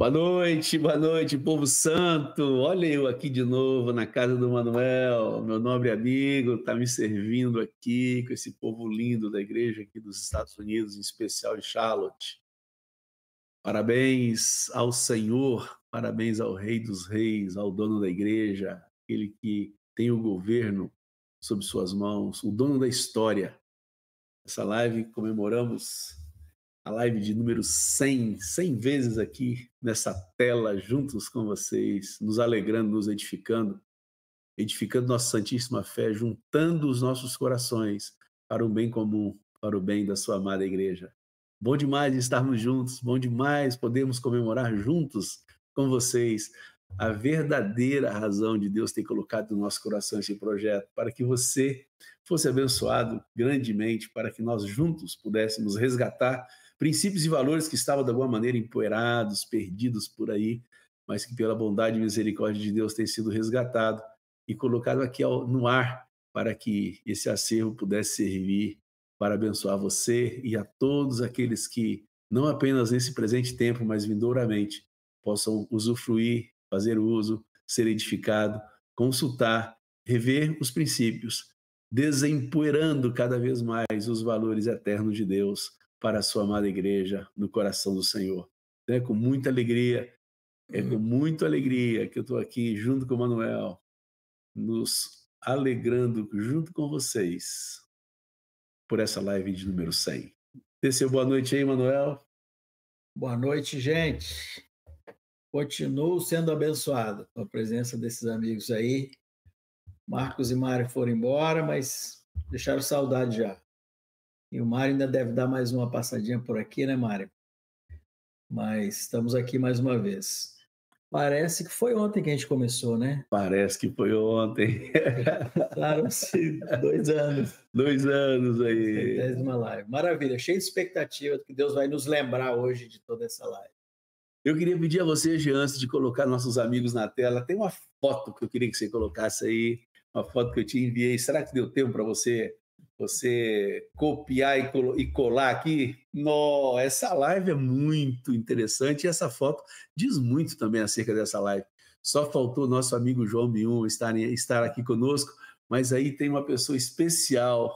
Boa noite, boa noite, povo santo. Olha eu aqui de novo na casa do Manuel, meu nobre amigo, está me servindo aqui com esse povo lindo da igreja aqui dos Estados Unidos, em especial de Charlotte. Parabéns ao Senhor, parabéns ao Rei dos Reis, ao dono da igreja, aquele que tem o governo sob suas mãos, o dono da história. Essa live comemoramos a live de número 100, 100 vezes aqui nessa tela, juntos com vocês, nos alegrando, nos edificando, edificando nossa santíssima fé, juntando os nossos corações para o bem comum, para o bem da sua amada igreja. Bom demais estarmos juntos, bom demais podermos comemorar juntos com vocês a verdadeira razão de Deus ter colocado no nosso coração esse projeto, para que você fosse abençoado grandemente, para que nós juntos pudéssemos resgatar princípios e valores que estavam de alguma maneira empoeirados, perdidos por aí, mas que pela bondade e misericórdia de Deus têm sido resgatado e colocado aqui no ar para que esse acervo pudesse servir para abençoar você e a todos aqueles que não apenas nesse presente tempo, mas vindouramente possam usufruir, fazer uso, ser edificado, consultar, rever os princípios, desempoeirando cada vez mais os valores eternos de Deus para a sua amada igreja no coração do Senhor. É com muita alegria, é com muita alegria que eu estou aqui junto com o Manuel, nos alegrando junto com vocês por essa live de número 100. Desceu boa noite aí, Manuel. Boa noite, gente. Continuo sendo abençoado com a presença desses amigos aí. Marcos e Mário foram embora, mas deixaram saudade já. E o Mário ainda deve dar mais uma passadinha por aqui, né, Mário? Mas estamos aqui mais uma vez. Parece que foi ontem que a gente começou, né? Parece que foi ontem. claro, sim, dois anos. Dois anos aí. Centésima live. Maravilha, cheio de expectativa que Deus vai nos lembrar hoje de toda essa live. Eu queria pedir a você, Jean, antes de colocar nossos amigos na tela, tem uma foto que eu queria que você colocasse aí, uma foto que eu te enviei. Será que deu tempo para você você copiar e colar aqui. No, essa live é muito interessante e essa foto diz muito também acerca dessa live. Só faltou nosso amigo João Bium estar, estar aqui conosco, mas aí tem uma pessoa especial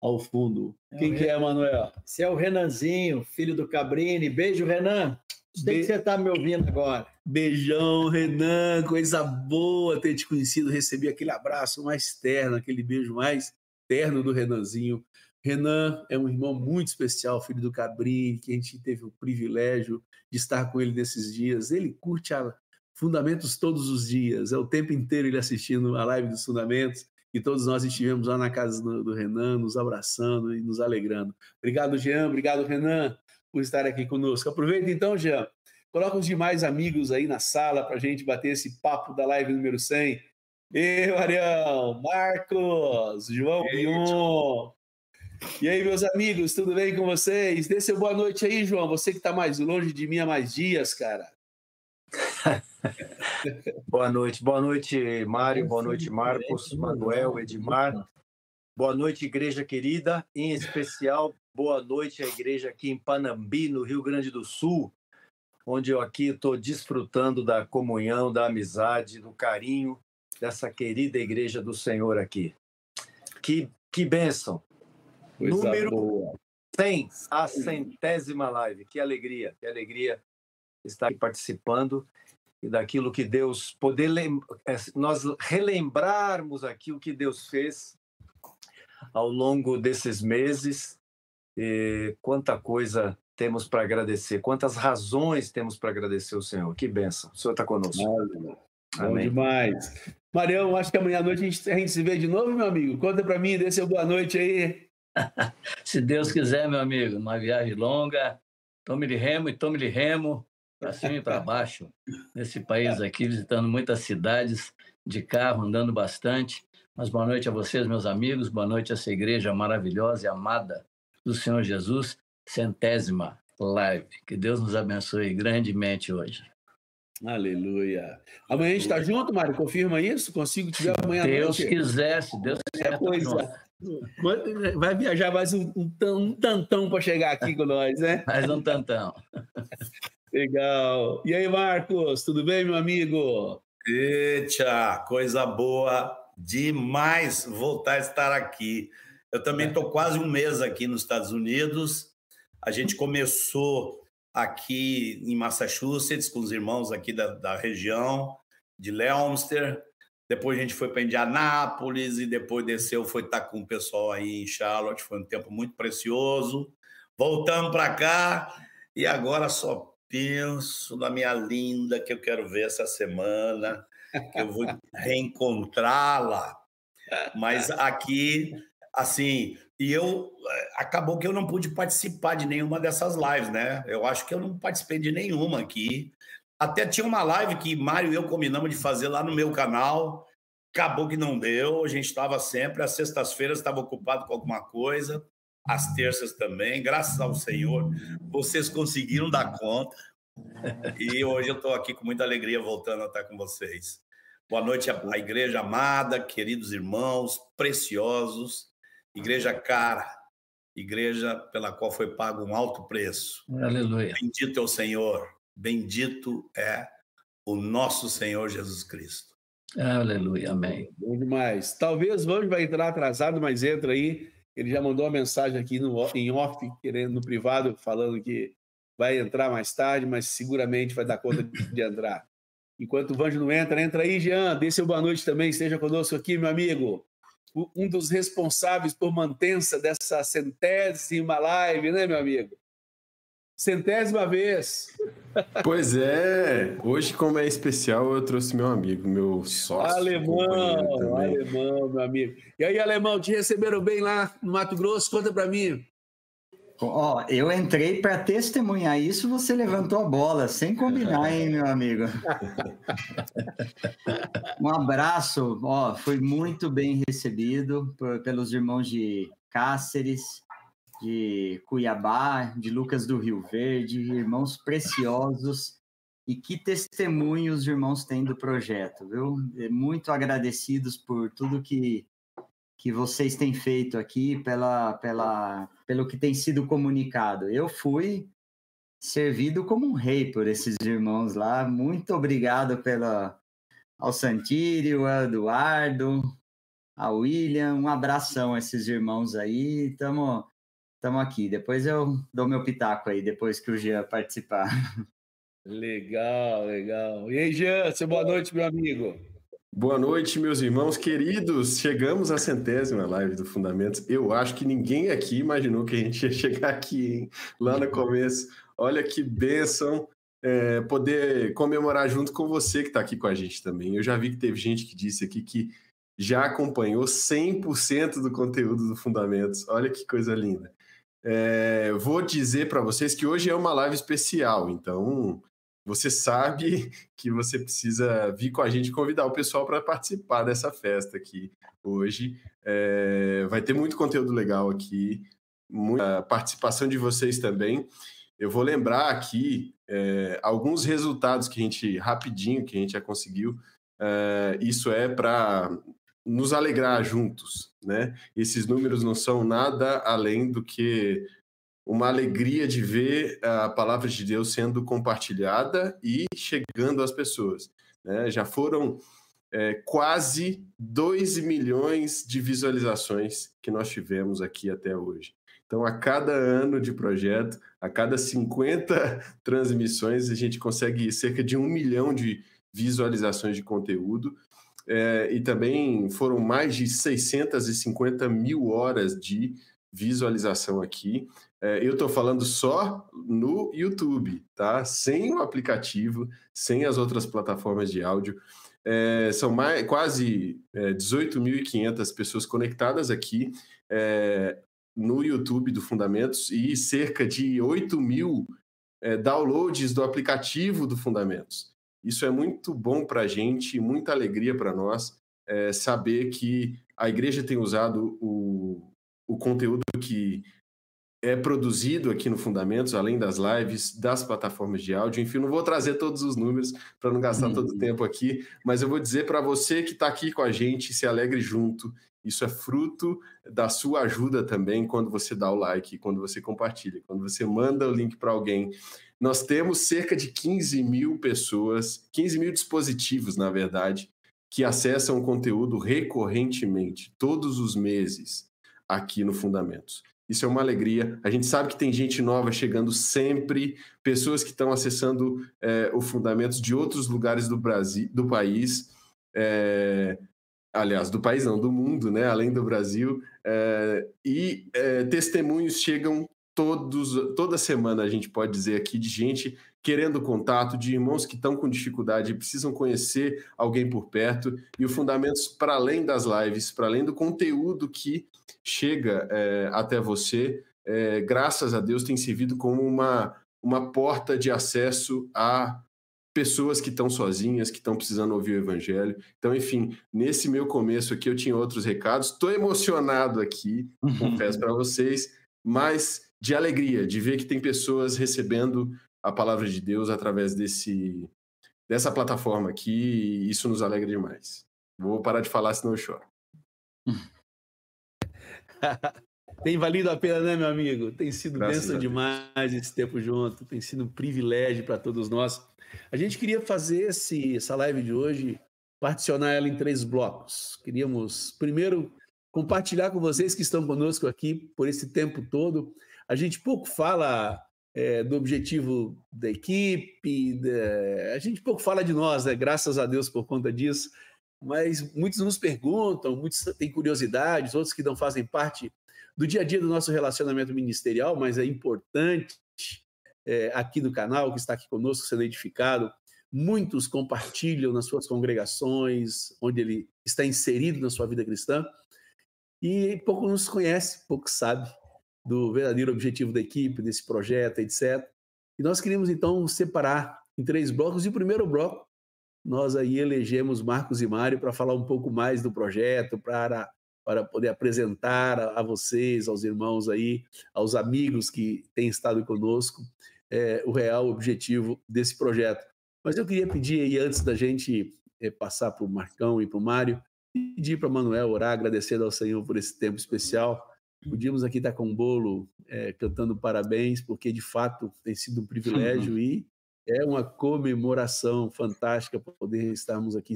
ao fundo. É Quem que é, Manuel? Esse é o Renanzinho, filho do Cabrini. Beijo, Renan. Sei Be... que você está me ouvindo agora. Beijão, Renan. Coisa boa ter te conhecido, receber aquele abraço mais terno, aquele beijo mais terno do Renanzinho. Renan é um irmão muito especial, filho do Cabrini, que a gente teve o privilégio de estar com ele nesses dias. Ele curte a Fundamentos todos os dias, é o tempo inteiro ele assistindo a live dos Fundamentos, e todos nós estivemos lá na casa do Renan, nos abraçando e nos alegrando. Obrigado, Jean, obrigado, Renan, por estar aqui conosco. Aproveita então, Jean, coloca os demais amigos aí na sala para a gente bater esse papo da live número 100. E Marião, Marcos, João Bion. E aí, meus amigos, tudo bem com vocês? Dê seu boa noite aí, João. Você que está mais longe de mim há mais dias, cara. boa noite, boa noite, Mário, boa noite, Marcos, Manuel, Edmar. Boa noite, igreja querida, em especial, boa noite à igreja aqui em Panambi, no Rio Grande do Sul, onde eu aqui estou desfrutando da comunhão, da amizade, do carinho dessa querida igreja do Senhor aqui. Que, que bênção! Coisa Número boa. 100, a centésima live. Que alegria, que alegria estar aqui participando e daquilo que Deus poder é, nós relembrarmos aqui o que Deus fez ao longo desses meses. E quanta coisa temos para agradecer, quantas razões temos para agradecer o Senhor. Que bênção. O Senhor está conosco. Bom Amém. demais. Marião, acho que amanhã à noite a gente, a gente se vê de novo, meu amigo. Conta para mim, dê seu boa noite aí. se Deus quiser, meu amigo, uma viagem longa, tome-lhe remo e tome-lhe remo, para cima e para baixo, nesse país aqui, visitando muitas cidades, de carro, andando bastante. Mas boa noite a vocês, meus amigos, boa noite a essa igreja maravilhosa e amada do Senhor Jesus, centésima live. Que Deus nos abençoe grandemente hoje. Aleluia. Amanhã a gente está junto, Mário? Confirma isso? Consigo te ver amanhã Deus quiser, se Deus quiser. É, pois é. Vai viajar mais um, um, um tantão para chegar aqui com nós, né? Mais um tantão. Legal. E aí, Marcos, tudo bem, meu amigo? Eita, coisa boa demais voltar a estar aqui. Eu também estou quase um mês aqui nos Estados Unidos. A gente começou aqui em Massachusetts com os irmãos aqui da, da região de Leominster. Depois a gente foi para Indianápolis e depois desceu, foi estar com o pessoal aí em Charlotte. Foi um tempo muito precioso. Voltamos para cá e agora só penso na minha linda que eu quero ver essa semana, que eu vou reencontrá-la. Mas aqui, assim, e eu eh, acabou que eu não pude participar de nenhuma dessas lives, né? Eu acho que eu não participei de nenhuma aqui. Até tinha uma live que Mário e eu combinamos de fazer lá no meu canal. Acabou que não deu. A gente estava sempre, às sextas-feiras estava ocupado com alguma coisa às terças também, graças ao Senhor, vocês conseguiram dar conta. E hoje eu estou aqui com muita alegria voltando a estar com vocês. Boa noite à igreja amada, queridos irmãos, preciosos, igreja cara, igreja pela qual foi pago um alto preço. Aleluia. Bendito é o Senhor, bendito é o nosso Senhor Jesus Cristo. Aleluia, amém. Bom demais. Talvez Vamos vai entrar atrasado, mas entra aí. Ele já mandou uma mensagem aqui no, em off, querendo no privado, falando que vai entrar mais tarde, mas seguramente vai dar conta de entrar. Enquanto o Vanjo não entra, entra aí, Jean. Dê seu boa noite também, esteja conosco aqui, meu amigo. Um dos responsáveis por mantença dessa centésima live, né, meu amigo? Centésima vez. Pois é. Hoje, como é especial, eu trouxe meu amigo, meu sócio. Alemão, alemão, meu amigo. E aí, alemão, te receberam bem lá no Mato Grosso? Conta para mim. Ó, eu entrei para testemunhar isso, você levantou a bola, sem combinar, hein, meu amigo? um abraço, ó, foi muito bem recebido por, pelos irmãos de Cáceres, de Cuiabá, de Lucas do Rio Verde, irmãos preciosos. E que testemunho os irmãos têm do projeto, viu? Muito agradecidos por tudo que, que vocês têm feito aqui, pela, pela, pelo que tem sido comunicado. Eu fui servido como um rei por esses irmãos lá. Muito obrigado pela, ao Santírio, ao Eduardo, ao William. Um abração a esses irmãos aí. Estamos estamos aqui. Depois eu dou meu pitaco aí, depois que o Jean participar. Legal, legal. E aí, Jean, seu boa noite, meu amigo. Boa noite, meus irmãos queridos. Chegamos à centésima live do Fundamentos. Eu acho que ninguém aqui imaginou que a gente ia chegar aqui, hein? lá no começo. Olha que bênção é, poder comemorar junto com você que está aqui com a gente também. Eu já vi que teve gente que disse aqui que já acompanhou 100% do conteúdo do Fundamentos. Olha que coisa linda. É, vou dizer para vocês que hoje é uma live especial, então você sabe que você precisa vir com a gente convidar o pessoal para participar dessa festa aqui hoje. É, vai ter muito conteúdo legal aqui, muita participação de vocês também. Eu vou lembrar aqui é, alguns resultados que a gente, rapidinho, que a gente já conseguiu. É, isso é para nos alegrar juntos, né? Esses números não são nada além do que uma alegria de ver a palavra de Deus sendo compartilhada e chegando às pessoas. Né? Já foram é, quase 2 milhões de visualizações que nós tivemos aqui até hoje. Então, a cada ano de projeto, a cada 50 transmissões, a gente consegue cerca de um milhão de visualizações de conteúdo é, e também foram mais de 650 mil horas de visualização aqui. É, eu estou falando só no YouTube, tá? Sem o aplicativo, sem as outras plataformas de áudio. É, são mais, quase é, 18.500 pessoas conectadas aqui é, no YouTube do Fundamentos e cerca de 8 mil é, downloads do aplicativo do Fundamentos. Isso é muito bom para a gente, muita alegria para nós é, saber que a igreja tem usado o, o conteúdo que é produzido aqui no Fundamentos, além das lives, das plataformas de áudio. Enfim, não vou trazer todos os números para não gastar uhum. todo o tempo aqui, mas eu vou dizer para você que está aqui com a gente, se alegre junto Isso é fruto da sua ajuda também quando você dá o like, quando você compartilha, quando você manda o link para alguém. Nós temos cerca de 15 mil pessoas, 15 mil dispositivos, na verdade, que acessam o conteúdo recorrentemente, todos os meses, aqui no Fundamentos. Isso é uma alegria. A gente sabe que tem gente nova chegando sempre, pessoas que estão acessando é, o Fundamentos de outros lugares do Brasil, do país. É, aliás, do país não, do mundo, né? Além do Brasil. É, e é, testemunhos chegam todos, toda semana, a gente pode dizer aqui, de gente querendo contato, de irmãos que estão com dificuldade, precisam conhecer alguém por perto. E o Fundamentos, para além das lives, para além do conteúdo que chega é, até você, é, graças a Deus, tem servido como uma, uma porta de acesso a pessoas que estão sozinhas, que estão precisando ouvir o evangelho. Então, enfim, nesse meu começo aqui eu tinha outros recados. Estou emocionado aqui, confesso para vocês, mas de alegria de ver que tem pessoas recebendo a palavra de Deus através desse dessa plataforma aqui, e isso nos alegra demais. Vou parar de falar, senão eu choro. tem valido a pena, né, meu amigo? Tem sido bênção demais esse tempo junto, tem sido um privilégio para todos nós. A gente queria fazer esse, essa live de hoje, particionar ela em três blocos. Queríamos, primeiro, compartilhar com vocês que estão conosco aqui por esse tempo todo. A gente pouco fala é, do objetivo da equipe, da... a gente pouco fala de nós, né? graças a Deus por conta disso mas muitos nos perguntam, muitos têm curiosidades, outros que não fazem parte do dia a dia do nosso relacionamento ministerial, mas é importante é, aqui no canal, que está aqui conosco, sendo edificado. Muitos compartilham nas suas congregações, onde ele está inserido na sua vida cristã, e pouco nos conhece, pouco sabe do verdadeiro objetivo da equipe, desse projeto, etc. E nós queríamos então separar em três blocos, e o primeiro bloco nós aí elegemos Marcos e Mário para falar um pouco mais do projeto, para, para poder apresentar a, vocês, aos irmãos aí, aos amigos que têm estado conosco, é, o real objetivo desse projeto. Mas eu queria pedir aí, antes da gente é, passar para o Marcão e para o Mário, pedir para Manuel orar, agradecendo ao Senhor por esse tempo especial. Podíamos aqui estar com um bolo é, cantando parabéns, porque de fato tem sido um privilégio e é uma comemoração fantástica poder estarmos aqui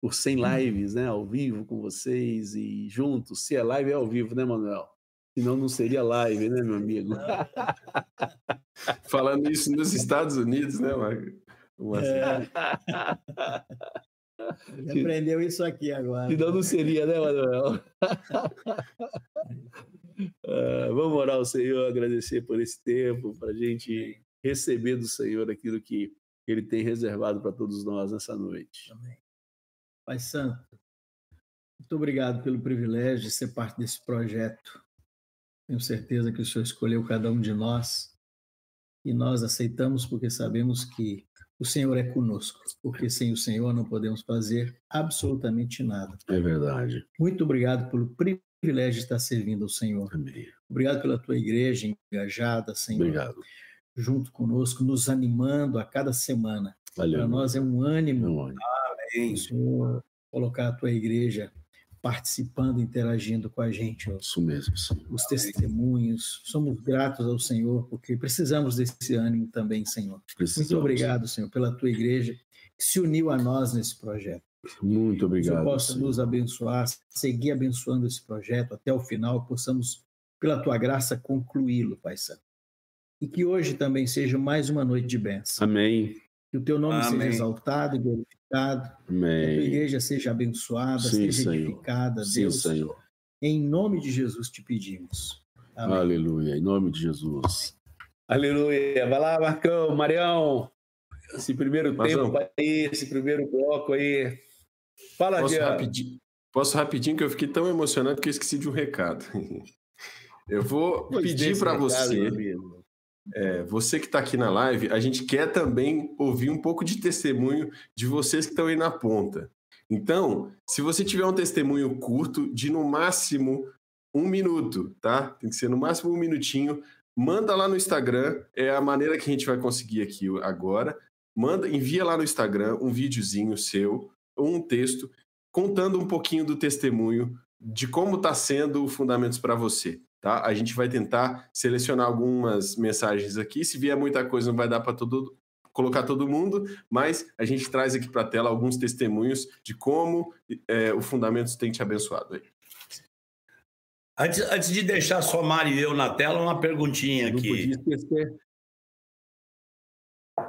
por 100 uhum. lives, né, ao vivo com vocês e juntos. Se é live, é ao vivo, né, Manuel? Senão não seria live, né, meu amigo? Falando isso nos Estados Unidos, né, Marco? É. Aprendeu isso aqui agora. Senão não seria, né, Manuel? uh, vamos orar ao Senhor, agradecer por esse tempo, para a gente receber do Senhor aquilo que Ele tem reservado para todos nós nessa noite. Amém. Pai Santo, muito obrigado pelo privilégio de ser parte desse projeto. Tenho certeza que o Senhor escolheu cada um de nós e nós aceitamos porque sabemos que o Senhor é conosco, porque sem o Senhor não podemos fazer absolutamente nada. É verdade. Muito obrigado pelo privilégio de estar servindo ao Senhor. Amém. Obrigado pela tua igreja engajada, Senhor. Obrigado junto conosco, nos animando a cada semana. Para nós é um ânimo, um ânimo. Senhor, colocar a tua igreja participando, interagindo com a gente. Isso mesmo, Senhor. Os testemunhos. Somos gratos ao Senhor, porque precisamos desse ânimo também, Senhor. Precisamos. Muito obrigado, Senhor, pela tua igreja que se uniu a nós nesse projeto. Muito obrigado. Que possa Senhor. nos abençoar, seguir abençoando esse projeto até o final, possamos, pela tua graça, concluí-lo, Pai Santo e que hoje também seja mais uma noite de bênção. Amém. Que o teu nome Amém. seja exaltado e glorificado. Amém. Que a igreja seja abençoada, Sim, seja Senhor. edificada, Sim, Deus. Senhor. Em nome de Jesus te pedimos. Amém. Aleluia, em nome de Jesus. Aleluia. Vai lá, Marcão, Marião. Esse primeiro Mas, tempo aí, esse primeiro bloco aí. Fala, Posso rapidinho, posso rapidinho que eu fiquei tão emocionado que eu esqueci de um recado. Eu vou pois pedir para você. É, você que está aqui na live, a gente quer também ouvir um pouco de testemunho de vocês que estão aí na ponta. Então, se você tiver um testemunho curto, de no máximo um minuto, tá? Tem que ser no máximo um minutinho. Manda lá no Instagram, é a maneira que a gente vai conseguir aqui agora. Manda, envia lá no Instagram um videozinho seu, ou um texto, contando um pouquinho do testemunho de como está sendo o Fundamentos para você. Tá? A gente vai tentar selecionar algumas mensagens aqui. Se vier muita coisa, não vai dar para todo, colocar todo mundo, mas a gente traz aqui para a tela alguns testemunhos de como é, o Fundamentos tem te abençoado. Aí. Antes, antes de deixar só Mário e eu na tela, uma perguntinha aqui.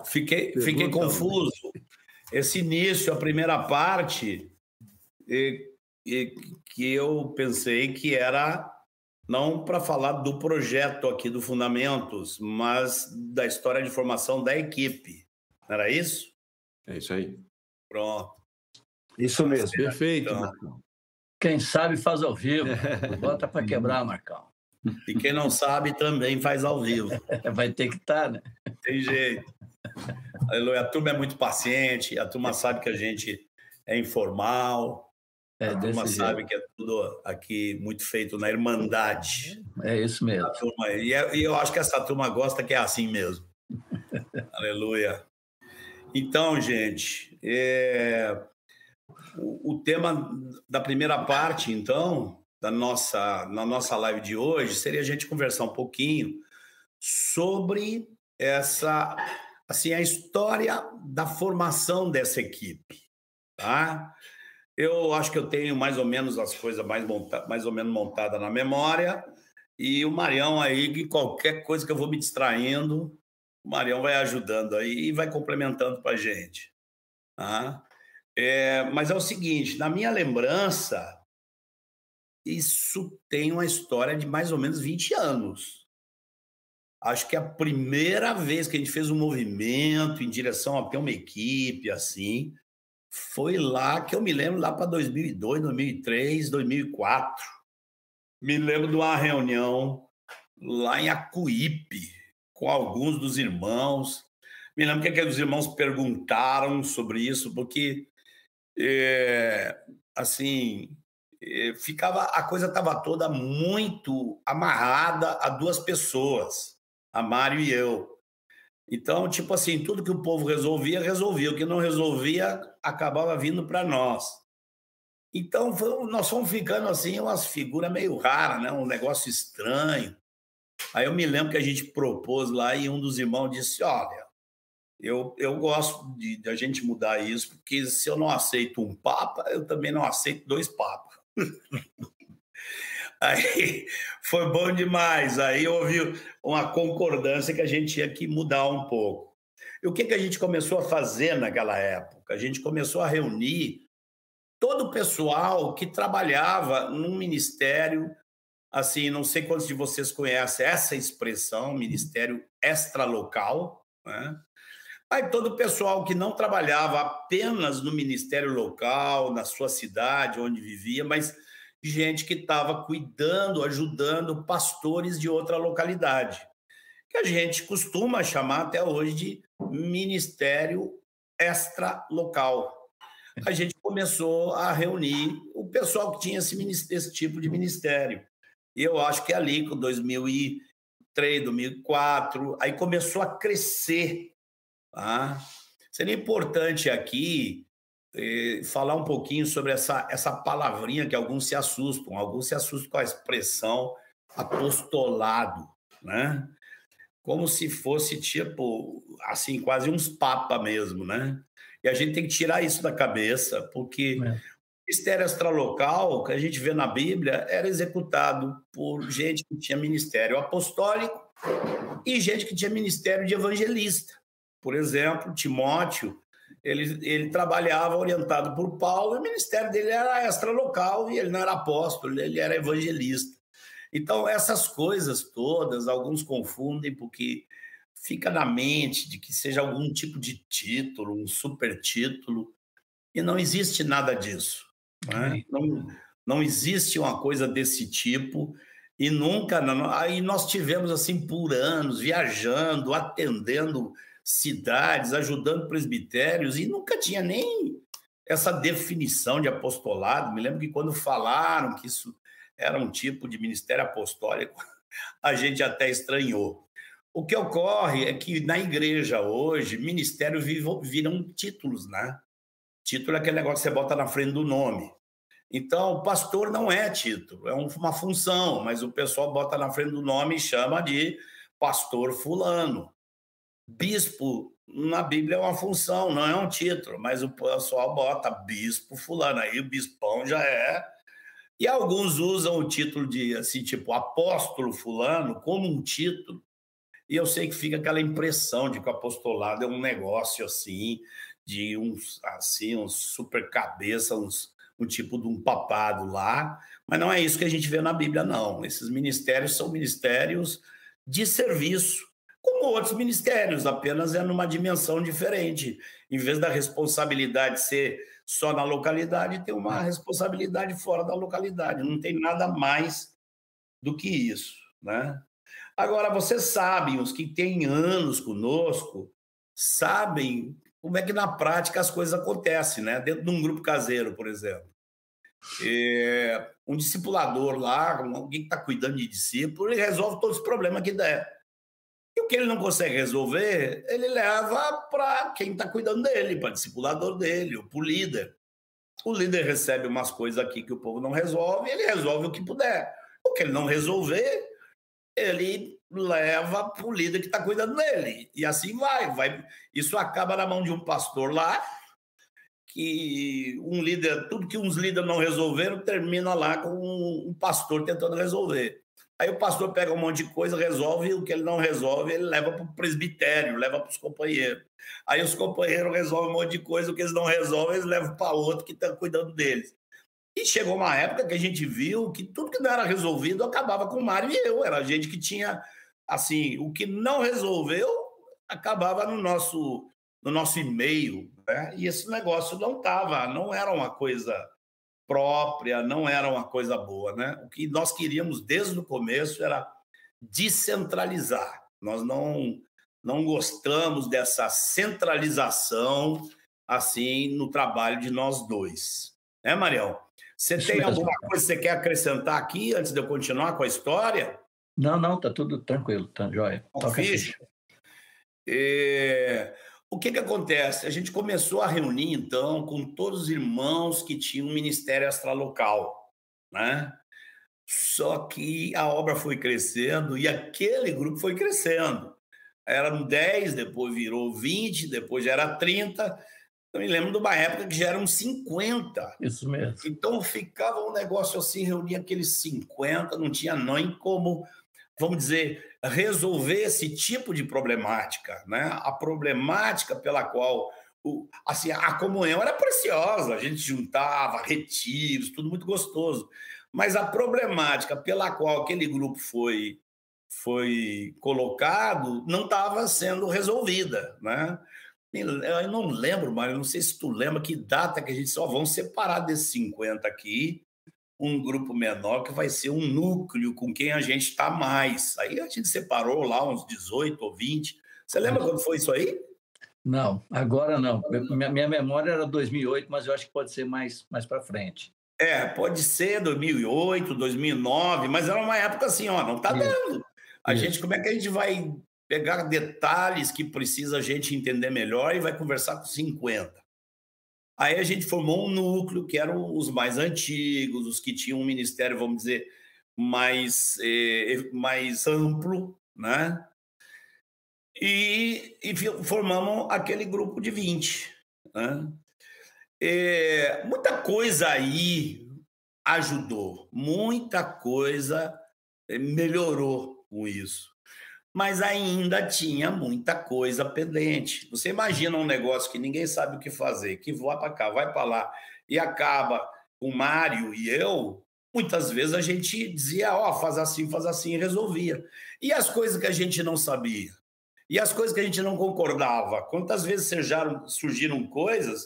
Fiquei, fiquei confuso. Esse início, a primeira parte, e, e, que eu pensei que era não para falar do projeto aqui do Fundamentos, mas da história de formação da equipe. Não era isso? É isso aí. Pronto. Isso mesmo. Perfeito, então, Marcão. Quem sabe faz ao vivo. Bota para quebrar, Marcão. E quem não sabe também faz ao vivo. Vai ter que estar, tá, né? Tem jeito. Aleluia. A turma é muito paciente, a turma sabe que a gente é informal, é, a turma sabe que é tudo aqui muito feito na Irmandade. É isso mesmo. Turma, e, é, e, eu acho que essa turma gosta que é assim mesmo. Aleluia. Então, gente, é, o, o, tema da primeira parte, então, da nossa, na nossa live de hoje, seria a gente conversar um pouquinho sobre essa, assim, a história da formação dessa equipe, tá? Eu acho que eu tenho mais ou menos as coisas mais, monta mais ou menos montadas na memória. E o Marião aí, que qualquer coisa que eu vou me distraindo, o Marião vai ajudando aí e vai complementando para a gente. Tá? É, mas é o seguinte, na minha lembrança, isso tem uma história de mais ou menos 20 anos. Acho que é a primeira vez que a gente fez um movimento em direção a ter uma equipe assim, foi lá que eu me lembro, lá para 2002, 2003, 2004. Me lembro de uma reunião lá em Acuípe, com alguns dos irmãos. Me lembro que aqueles irmãos perguntaram sobre isso, porque, é, assim, é, ficava a coisa estava toda muito amarrada a duas pessoas, a Mário e eu. Então, tipo assim, tudo que o povo resolvia, resolvia. O que não resolvia, acabava vindo para nós. Então, nós fomos ficando assim, umas figuras meio raras, né? um negócio estranho. Aí eu me lembro que a gente propôs lá e um dos irmãos disse: Olha, eu, eu gosto de, de a gente mudar isso, porque se eu não aceito um papa, eu também não aceito dois papas. Aí foi bom demais. Aí houve uma concordância que a gente tinha que mudar um pouco. E o que, que a gente começou a fazer naquela época? A gente começou a reunir todo o pessoal que trabalhava num ministério, assim, não sei quantos de vocês conhecem essa expressão, ministério extralocal, né? Aí todo o pessoal que não trabalhava apenas no ministério local, na sua cidade, onde vivia, mas gente que estava cuidando, ajudando pastores de outra localidade, que a gente costuma chamar até hoje de ministério extra-local. A gente começou a reunir o pessoal que tinha esse, esse tipo de ministério. E eu acho que ali, com 2003, 2004, aí começou a crescer. Tá? Seria importante aqui eh, falar um pouquinho sobre essa, essa palavrinha que alguns se assustam. Alguns se assustam com a expressão apostolado, né? Como se fosse tipo, assim, quase uns papa mesmo, né? E a gente tem que tirar isso da cabeça, porque é. o ministério extralocal, que a gente vê na Bíblia, era executado por gente que tinha ministério apostólico e gente que tinha ministério de evangelista. Por exemplo, Timóteo ele, ele trabalhava orientado por Paulo, e o ministério dele era extra-local, e ele não era apóstolo, ele era evangelista. Então, essas coisas todas, alguns confundem, porque fica na mente de que seja algum tipo de título, um super título, e não existe nada disso. Né? Não, não existe uma coisa desse tipo, e nunca. Aí nós tivemos assim por anos, viajando, atendendo cidades, ajudando presbitérios, e nunca tinha nem essa definição de apostolado. Me lembro que quando falaram que isso era um tipo de ministério apostólico, a gente até estranhou. O que ocorre é que na igreja hoje, ministério viram títulos, né? Título é aquele negócio que você bota na frente do nome. Então, pastor não é título, é uma função, mas o pessoal bota na frente do nome e chama de pastor fulano. Bispo na Bíblia é uma função, não é um título, mas o pessoal bota bispo fulano, aí o bispão já é. E alguns usam o título de, assim, tipo, apóstolo fulano como um título, e eu sei que fica aquela impressão de que o apostolado é um negócio assim, de uns, assim, uns super cabeça, uns, um tipo de um papado lá, mas não é isso que a gente vê na Bíblia, não. Esses ministérios são ministérios de serviço, como outros ministérios, apenas é numa dimensão diferente. Em vez da responsabilidade ser só na localidade, tem uma responsabilidade fora da localidade. Não tem nada mais do que isso, né? Agora, vocês sabem, os que têm anos conosco, sabem como é que na prática as coisas acontecem, né? Dentro de um grupo caseiro, por exemplo. É, um discipulador lá, alguém que está cuidando de discípulo, ele resolve todos os problemas que der. Que ele não consegue resolver, ele leva para quem está cuidando dele, para discipulador dele, para o líder. O líder recebe umas coisas aqui que o povo não resolve, ele resolve o que puder. O que ele não resolver, ele leva para o líder que está cuidando dele. E assim vai, vai. Isso acaba na mão de um pastor lá, que um líder, tudo que uns líderes não resolveram, termina lá com um pastor tentando resolver. Aí o pastor pega um monte de coisa, resolve, o que ele não resolve, ele leva para o presbitério, leva para os companheiros. Aí os companheiros resolvem um monte de coisa, o que eles não resolvem, eles levam para outro que está cuidando deles. E chegou uma época que a gente viu que tudo que não era resolvido acabava com o Mário e eu. Era gente que tinha, assim, o que não resolveu acabava no nosso, no nosso e-mail. Né? E esse negócio não estava, não era uma coisa própria, não era uma coisa boa. Né? O que nós queríamos desde o começo era descentralizar. Nós não, não gostamos dessa centralização assim no trabalho de nós dois. Né, Marião? Você Isso tem mesmo. alguma coisa que você quer acrescentar aqui antes de eu continuar com a história? Não, não, tá tudo tranquilo, tá jóia. Toca é... O que, que acontece? A gente começou a reunir, então, com todos os irmãos que tinham um ministério extralocal, né? Só que a obra foi crescendo e aquele grupo foi crescendo. Eram 10, depois virou 20, depois já era 30, eu me lembro de uma época que já eram 50. Isso mesmo. Então ficava um negócio assim, reunia aqueles 50, não tinha nem como, vamos dizer, resolver esse tipo de problemática. Né? A problemática pela qual o, assim, a comunhão era preciosa, a gente juntava retiros, tudo muito gostoso. Mas a problemática pela qual aquele grupo foi foi colocado não estava sendo resolvida, né? Eu não lembro, Mário, não sei se tu lembra que data que a gente só vamos separar desses 50 aqui, um grupo menor que vai ser um núcleo com quem a gente está mais. Aí a gente separou lá uns 18 ou 20. Você lembra quando foi isso aí? Não, agora não. Minha, minha memória era 2008, mas eu acho que pode ser mais, mais para frente. É, pode ser 2008, 2009, mas era uma época assim, ó, não está dando. A gente, como é que a gente vai pegar detalhes que precisa a gente entender melhor e vai conversar com 50. Aí a gente formou um núcleo que eram os mais antigos, os que tinham um ministério, vamos dizer, mais, eh, mais amplo, né? E, e, formamos aquele grupo de 20. Né? É, muita coisa aí ajudou, muita coisa eh, melhorou com isso mas ainda tinha muita coisa pendente. Você imagina um negócio que ninguém sabe o que fazer, que vai para cá, vai para lá, e acaba o Mário e eu, muitas vezes a gente dizia, ó, oh, faz assim, faz assim, e resolvia. E as coisas que a gente não sabia? E as coisas que a gente não concordava? Quantas vezes surgiram, surgiram coisas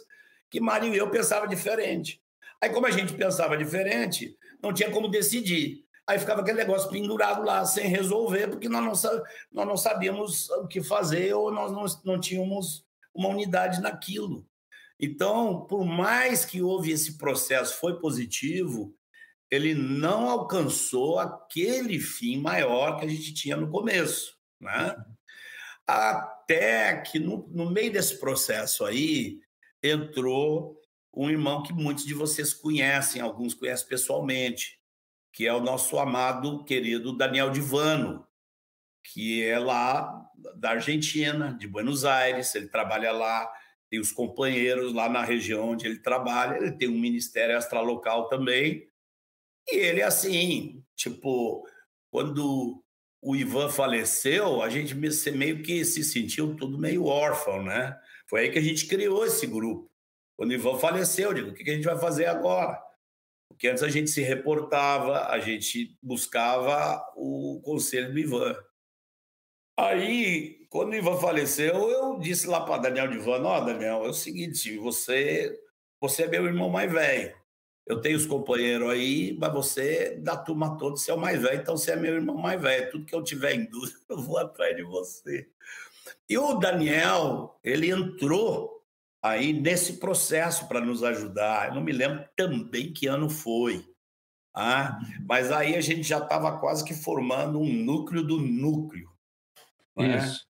que Mário e eu pensava diferente? Aí, como a gente pensava diferente, não tinha como decidir. Aí ficava aquele negócio pendurado lá, sem resolver, porque nós não, nós não sabíamos o que fazer ou nós não, não tínhamos uma unidade naquilo. Então, por mais que houve esse processo, foi positivo, ele não alcançou aquele fim maior que a gente tinha no começo. Né? Até que, no, no meio desse processo aí, entrou um irmão que muitos de vocês conhecem, alguns conhecem pessoalmente, que é o nosso amado, querido Daniel Divano, que é lá da Argentina, de Buenos Aires, ele trabalha lá, tem os companheiros lá na região onde ele trabalha, ele tem um ministério extralocal também, e ele, assim, tipo, quando o Ivan faleceu, a gente meio que se sentiu tudo meio órfão, né? Foi aí que a gente criou esse grupo. Quando o Ivan faleceu, eu digo, o que a gente vai fazer agora? Porque antes a gente se reportava, a gente buscava o conselho do Ivan. Aí, quando o Ivan faleceu, eu disse lá para Daniel Ivan, ó, oh, Daniel, é o seguinte, você, você é meu irmão mais velho. Eu tenho os companheiros aí, mas você, da turma toda, você é o mais velho, então você é meu irmão mais velho. Tudo que eu tiver em dúvida, eu vou atrás de você. E o Daniel, ele entrou aí nesse processo para nos ajudar. Eu não me lembro também que ano foi. Ah, mas aí a gente já estava quase que formando um núcleo do núcleo. Né? Isso.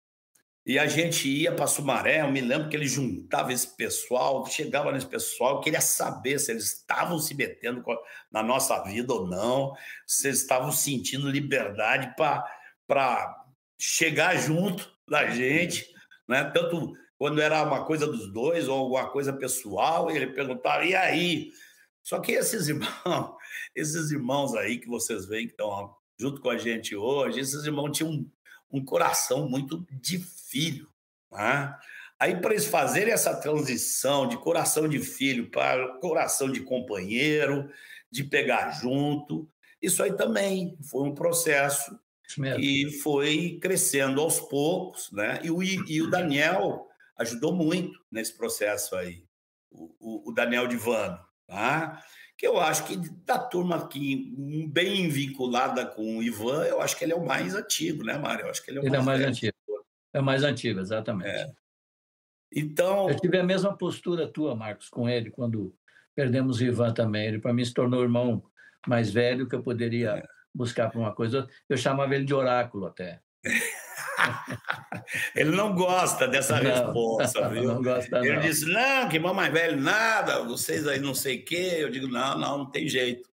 E a gente ia para Sumaré, eu me lembro que ele juntava esse pessoal, chegava nesse pessoal, queria saber se eles estavam se metendo na nossa vida ou não, se eles estavam sentindo liberdade para chegar junto da gente, né? tanto quando era uma coisa dos dois ou alguma coisa pessoal, ele perguntava, e aí? Só que esses irmãos, esses irmãos aí que vocês veem que estão junto com a gente hoje, esses irmãos tinham um coração muito de filho. Né? Aí, para eles fazerem essa transição de coração de filho para coração de companheiro, de pegar junto, isso aí também foi um processo que foi crescendo aos poucos, né? E o, e o Daniel ajudou muito nesse processo aí, o, o Daniel Divano, tá? que eu acho que da turma aqui, bem vinculada com o Ivan, eu acho que ele é o mais antigo, né, Mário? Eu acho que ele é o ele mais, é mais antigo. É mais antigo, exatamente. É. Então. Eu tive a mesma postura tua, Marcos, com ele, quando perdemos o Ivan também. Ele, para mim, se tornou o irmão mais velho que eu poderia é. buscar para uma coisa. Eu chamava ele de oráculo até. Ele não gosta dessa não, resposta, viu? Não gosta, Ele não. disse: não, que irmão mais velho, nada, vocês aí não sei o quê. Eu digo: não, não, não tem jeito.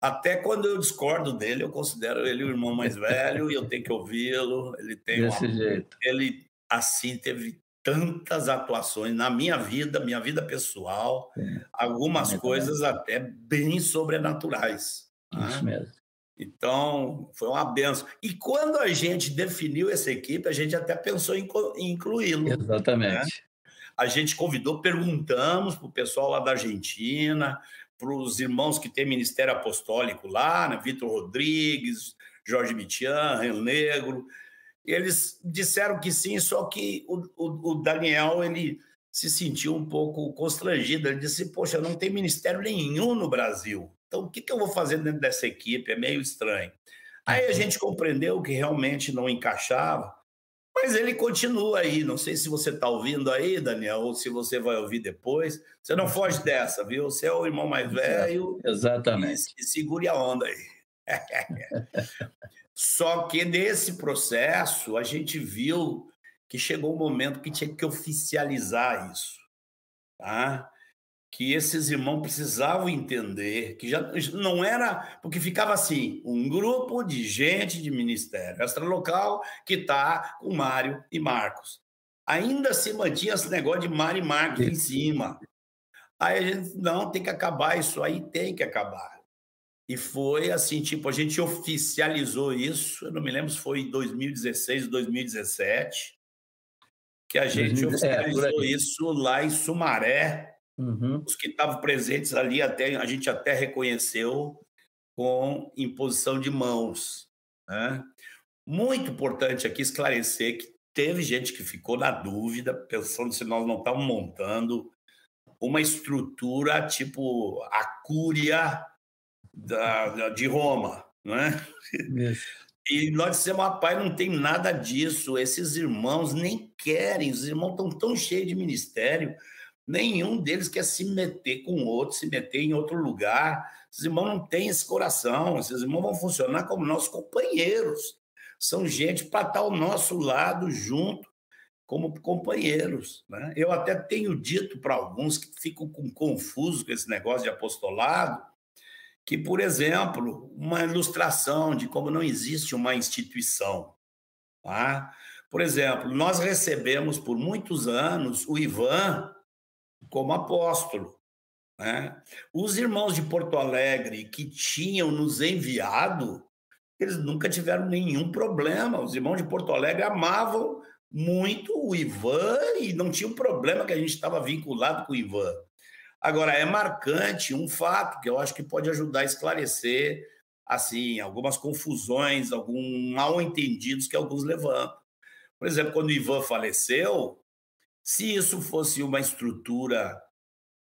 Até quando eu discordo dele, eu considero ele o irmão mais velho e eu tenho que ouvi-lo. Ele tem Desse uma... jeito. Ele, assim, teve tantas atuações na minha vida, minha vida pessoal, é. algumas é coisas até bem sobrenaturais. Isso né? mesmo. Então, foi uma benção. E quando a gente definiu essa equipe, a gente até pensou em, incluí-lo. Exatamente. Né? A gente convidou, perguntamos para o pessoal lá da Argentina, para os irmãos que têm ministério apostólico lá, né? Vitor Rodrigues, Jorge Mitian, Rio Negro. Eles disseram que sim, só que o, o, o Daniel ele se sentiu um pouco constrangido. Ele disse: Poxa, não tem ministério nenhum no Brasil. Então, o que, que eu vou fazer dentro dessa equipe? É meio estranho. Aí a uhum. gente compreendeu que realmente não encaixava, mas ele continua aí. Não sei se você está ouvindo aí, Daniel, ou se você vai ouvir depois. Você não foge dessa, viu? Você é o irmão mais velho. Exatamente. E, e segure a onda aí. Só que nesse processo, a gente viu que chegou um momento que tinha que oficializar isso. Tá? Que esses irmãos precisavam entender que já não era porque ficava assim um grupo de gente de ministério extralocal que está com Mário e Marcos. Ainda se mantinha esse negócio de Mário e Marcos em cima. Aí a gente não tem que acabar isso aí tem que acabar. E foi assim tipo a gente oficializou isso eu não me lembro se foi em 2016 2017 que a gente é, oficializou isso lá em Sumaré Uhum. Os que estavam presentes ali, até, a gente até reconheceu com imposição de mãos. Né? Muito importante aqui esclarecer que teve gente que ficou na dúvida, pensando se nós não estávamos montando uma estrutura tipo a Cúria da, da de Roma. Né? E nós dissemos, rapaz, não tem nada disso. Esses irmãos nem querem, os irmãos estão tão cheios de ministério Nenhum deles quer se meter com outro, se meter em outro lugar. Esses irmãos não têm esse coração, esses irmãos vão funcionar como nossos companheiros. São gente para estar ao nosso lado, junto. como companheiros. Né? Eu até tenho dito para alguns que ficam com, confusos com esse negócio de apostolado, que, por exemplo, uma ilustração de como não existe uma instituição. Tá? Por exemplo, nós recebemos por muitos anos o Ivan como apóstolo. Né? Os irmãos de Porto Alegre que tinham nos enviado, eles nunca tiveram nenhum problema. Os irmãos de Porto Alegre amavam muito o Ivan e não tinha um problema que a gente estava vinculado com o Ivan. Agora, é marcante um fato que eu acho que pode ajudar a esclarecer assim algumas confusões, alguns mal entendidos que alguns levantam. Por exemplo, quando o Ivan faleceu, se isso fosse uma estrutura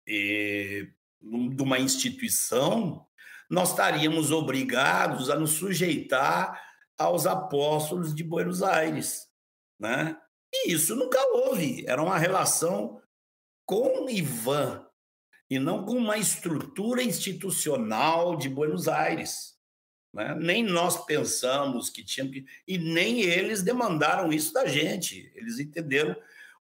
eh, de uma instituição, nós estaríamos obrigados a nos sujeitar aos apóstolos de Buenos Aires. Né? E isso nunca houve. Era uma relação com Ivan e não com uma estrutura institucional de Buenos Aires. Né? Nem nós pensamos que tinha que. E nem eles demandaram isso da gente. Eles entenderam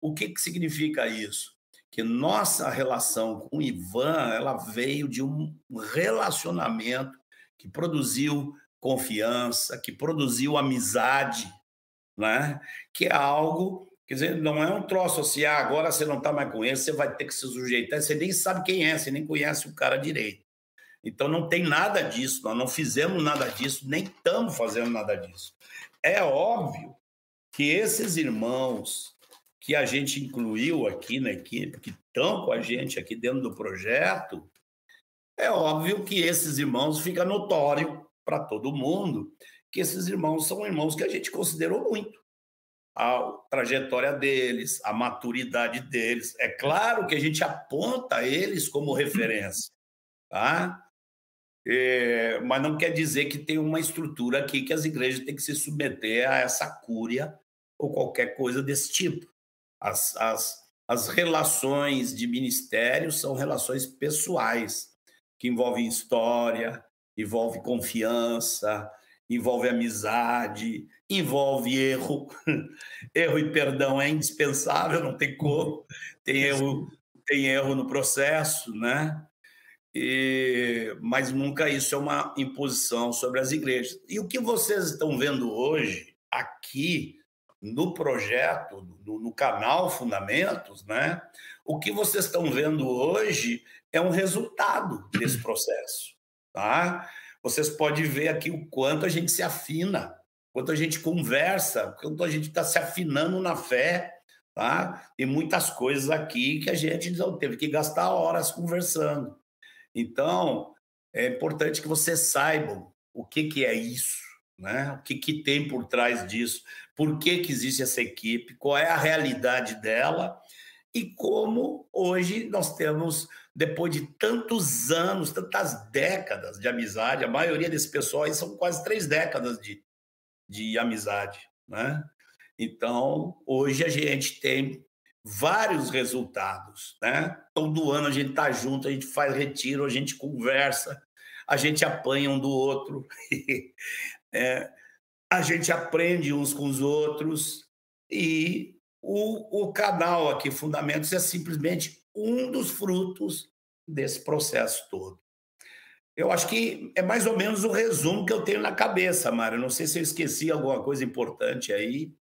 o que, que significa isso. Que nossa relação com Ivan ela veio de um relacionamento que produziu confiança, que produziu amizade, né? que é algo, quer dizer, não é um troço assim, ah, agora você não está mais com ele, você vai ter que se sujeitar, você nem sabe quem é, você nem conhece o cara direito. Então não tem nada disso, nós não fizemos nada disso, nem estamos fazendo nada disso. É óbvio que esses irmãos que a gente incluiu aqui na equipe, que estão com a gente aqui dentro do projeto, é óbvio que esses irmãos fica notório para todo mundo que esses irmãos são irmãos que a gente considerou muito. A trajetória deles, a maturidade deles. É claro que a gente aponta eles como referência, tá? É, mas não quer dizer que tem uma estrutura aqui que as igrejas têm que se submeter a essa cúria ou qualquer coisa desse tipo. As, as, as relações de ministério são relações pessoais, que envolvem história, envolve confiança, envolve amizade, envolve erro. erro e perdão é indispensável, não tem como. Tem erro, tem erro no processo, né? E, mas nunca isso é uma imposição sobre as igrejas. E o que vocês estão vendo hoje aqui no projeto, no, no canal Fundamentos, né? O que vocês estão vendo hoje é um resultado desse processo, tá? vocês podem ver aqui o quanto a gente se afina, quanto a gente conversa, quanto a gente está se afinando na fé, tá? Tem muitas coisas aqui que a gente não teve que gastar horas conversando. Então, é importante que vocês saibam o que, que é isso, né? O que, que tem por trás disso, por que, que existe essa equipe, qual é a realidade dela e como hoje nós temos depois de tantos anos, tantas décadas de amizade, a maioria desse pessoal aí são quase três décadas de, de amizade, né? Então, hoje a gente tem vários resultados, né? Todo ano a gente tá junto, a gente faz retiro, a gente conversa, a gente apanha um do outro, é, a gente aprende uns com os outros e o, o canal aqui, Fundamentos, é simplesmente um dos frutos desse processo todo. Eu acho que é mais ou menos o resumo que eu tenho na cabeça, Mário. Não sei se eu esqueci alguma coisa importante aí.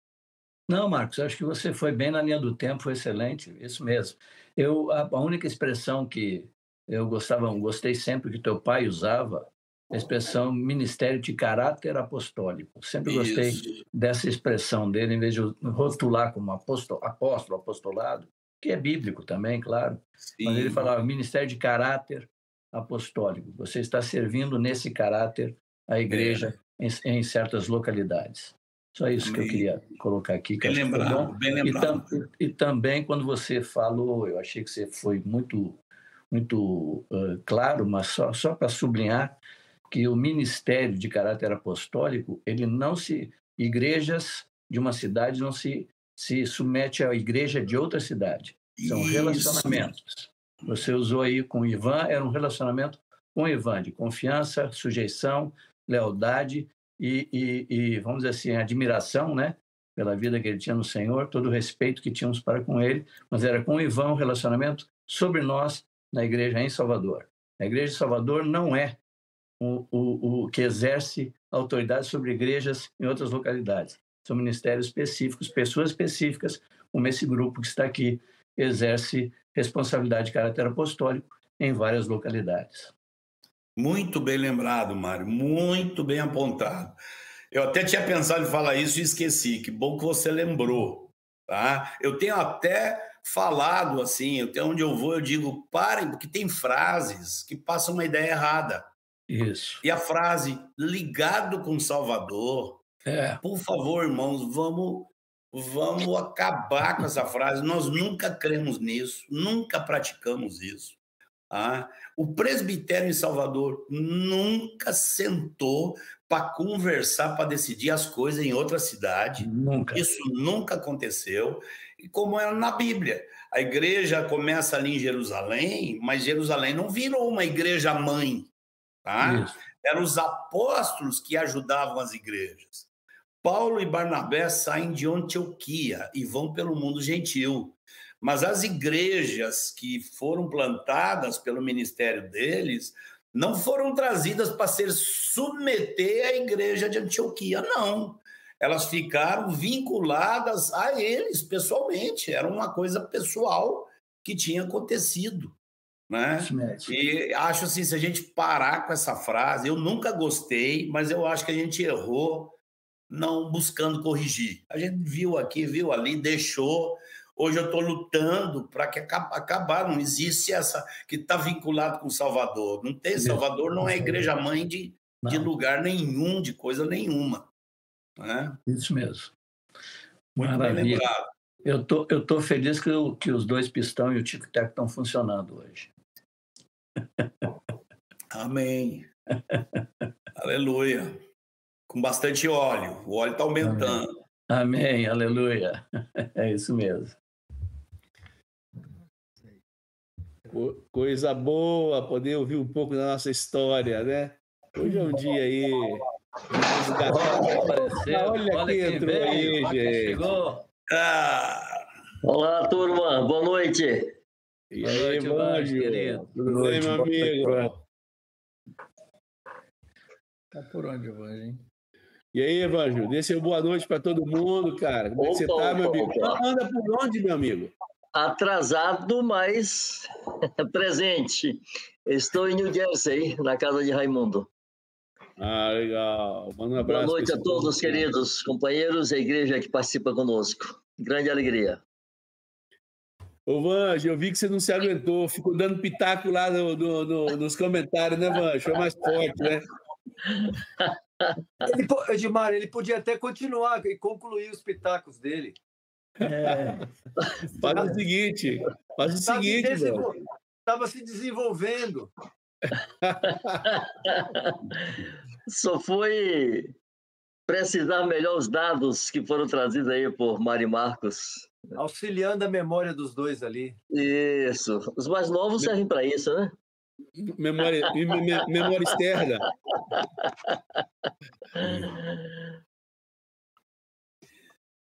Não, Marcos, acho que você foi bem na linha do tempo, foi excelente, isso mesmo. Eu, a, única expressão que eu gostava, gostei sempre que teu pai usava, a expressão ministério de caráter apostólico. Sempre gostei Isso. dessa expressão dele, em vez de rotular como apóstolo, apóstolo, apostolado, que é bíblico também, claro. Sim. Mas ele falava ministério de caráter apostólico. Você está servindo nesse caráter a igreja é. em, em, certas localidades. Só isso Amém. que eu queria colocar aqui. Bem lembrado, bem lembrado. E, tam, e, também, quando você falou, eu achei que você foi muito, muito uh, claro, mas só, só para sublinhar, que o ministério de caráter apostólico, ele não se igrejas de uma cidade não se se submete à igreja de outra cidade. São Isso. relacionamentos. Você usou aí com o Ivan, era um relacionamento com o Ivan, de confiança, sujeição, lealdade e, e, e vamos dizer assim, admiração, né? pela vida que ele tinha no Senhor, todo o respeito que tínhamos para com ele, mas era com o Ivan um relacionamento sobre nós na igreja em Salvador. A igreja de Salvador não é o, o, o que exerce autoridade sobre igrejas em outras localidades. São ministérios específicos, pessoas específicas, como esse grupo que está aqui, exerce responsabilidade de caráter apostólico em várias localidades. Muito bem lembrado, Mário, muito bem apontado. Eu até tinha pensado em falar isso e esqueci. Que bom que você lembrou, tá? Eu tenho até falado assim, até onde eu vou eu digo parem, porque tem frases que passam uma ideia errada. Isso. E a frase ligado com Salvador, É, por favor, irmãos, vamos vamos acabar com essa frase. Nós nunca cremos nisso, nunca praticamos isso. tá? O presbitério em Salvador nunca sentou para conversar, para decidir as coisas em outra cidade. nunca. Isso nunca aconteceu. E como é na Bíblia, a igreja começa ali em Jerusalém, mas Jerusalém não virou uma igreja mãe, tá? Isso. Eram os apóstolos que ajudavam as igrejas. Paulo e Barnabé saem de Antioquia e vão pelo mundo gentil. Mas as igrejas que foram plantadas pelo ministério deles não foram trazidas para ser submeter à igreja de Antioquia, não. Elas ficaram vinculadas a eles pessoalmente, era uma coisa pessoal que tinha acontecido, né? E acho assim, se a gente parar com essa frase, eu nunca gostei, mas eu acho que a gente errou não buscando corrigir. A gente viu aqui, viu ali, deixou. Hoje eu estou lutando para que aca- acabar. Não existe essa que está vinculado com Salvador. Não tem. Salvador, não é igreja mãe de, de lugar nenhum, de coisa nenhuma. Né? isso mesmo. Muito bem Maravilha. Eu tô, eu tô feliz que, o- que os dois pistão e o tic-tac estão funcionando hoje. Amém. Aleluia. Com bastante óleo. O óleo está aumentando. Amém, aleluia. É isso mesmo. Co- Coisa boa poder ouvir um pouco da nossa história, né? Hoje é um dia aí. Olha quem entrou aí, gente. chegou. Ah, Olá, turma. Boa noite. E Boa aí, noite, Márcio? querido. Tudo bem, meu amigo? Tá por onde, Evangelho? hein? E aí, Evangelho? Dê seu boa noite para todo mundo, cara. Como é que você Opa, tá, meu amigo? opa. Anda por onde, meu amigo? Atrasado, mas presente. Estou em New Jersey, na casa de Raimundo. Ah, legal. Manda um Boa abraço. noite pra a todos, queridos companheiros e a igreja que participa conosco. Grande alegria. Ô, Vange, eu vi que você não se aguentou, ficou dando pitaco lá no- no- no- nos comentários, né, Vange? Foi mais forte, né? Ele, Edmar, ele podia até continuar e concluir os pitacos dele. É, Faz o seguinte, faz o Estava seguinte, Vange. se desenvolvendo. Só foi precisar melhor os dados que foram trazidos aí por Mari Marcos. Auxiliando a memória dos dois ali. Isso. Os mais novos servem para isso, né? Memória, me- me- memória externa.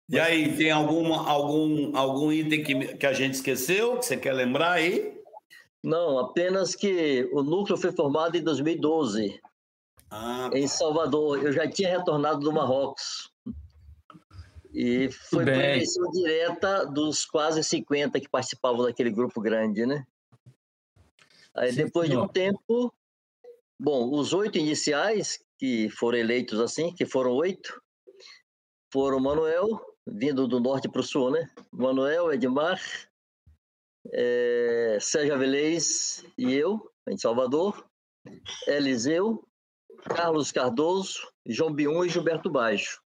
E aí, tem alguma, algum, algum item que, que a gente esqueceu, que você quer lembrar aí? Não, apenas que o núcleo foi formado em 2012, Ah, em Salvador. Eu já tinha retornado do Marrocos. E foi por eleição direta dos quase 50 que participavam daquele grupo grande, né? Aí Sim, depois de um tempo, bom, os oito iniciais que foram eleitos assim, que foram oito, foram Manuel, vindo do norte para o sul, né? Manuel, Edmar, eh, Sérgio Avelez e eu, em Salvador, Eliseu, Carlos Cardoso, João Bion e Gilberto Baixo.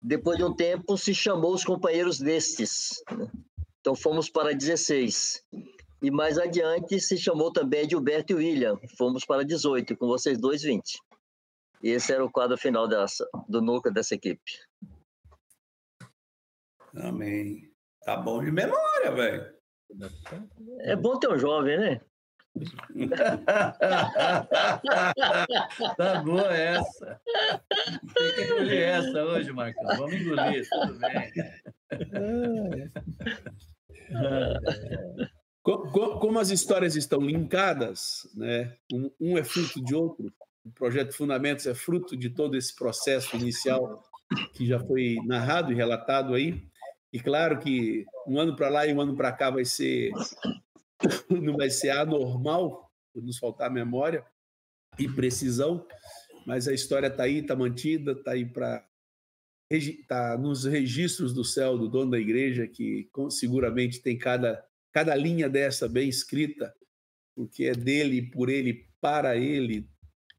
Depois de um tempo, se chamou os companheiros destes. né? Então, fomos para 16. E mais adiante, se chamou também Gilberto e William. Fomos para 18, com vocês dois, 20. E esse era o quadro final dessa, do núcleo dessa equipe. amém. Tá bom de memória, velho. É bom ter um jovem, né? tá boa essa. Tem que engolir essa hoje, Marcão. Vamos engolir, tudo bem. Como as histórias estão linkadas, né? um é fruto de outro, o projeto Fundamentos é fruto de todo esse processo inicial que já foi narrado e relatado aí. E claro que um ano para lá e um ano para cá vai ser não vai ser anormal, por nos faltar memória e precisão, mas a história está aí, está mantida, está aí para está nos registros do céu do dono da igreja que seguramente tem cada cada linha dessa bem escrita, porque é dele, por ele, para ele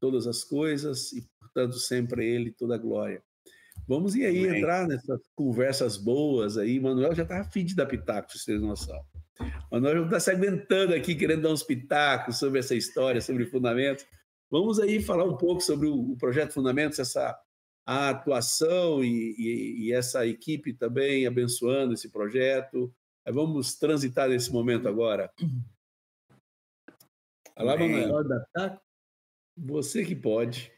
todas as coisas e portanto sempre a ele toda a glória. Vamos aí Amém. entrar nessas conversas boas aí. Manuel já estava afim de dar pitaco, se vocês não sabem. Manuel já está se aguentando aqui, querendo dar uns pitacos sobre essa história, sobre fundamentos. Vamos aí falar um pouco sobre o, projeto Fundamentos, essa a atuação e, e, e, essa equipe também abençoando esse projeto. Vamos transitar nesse momento agora. Olá, Manuel. Você que pode.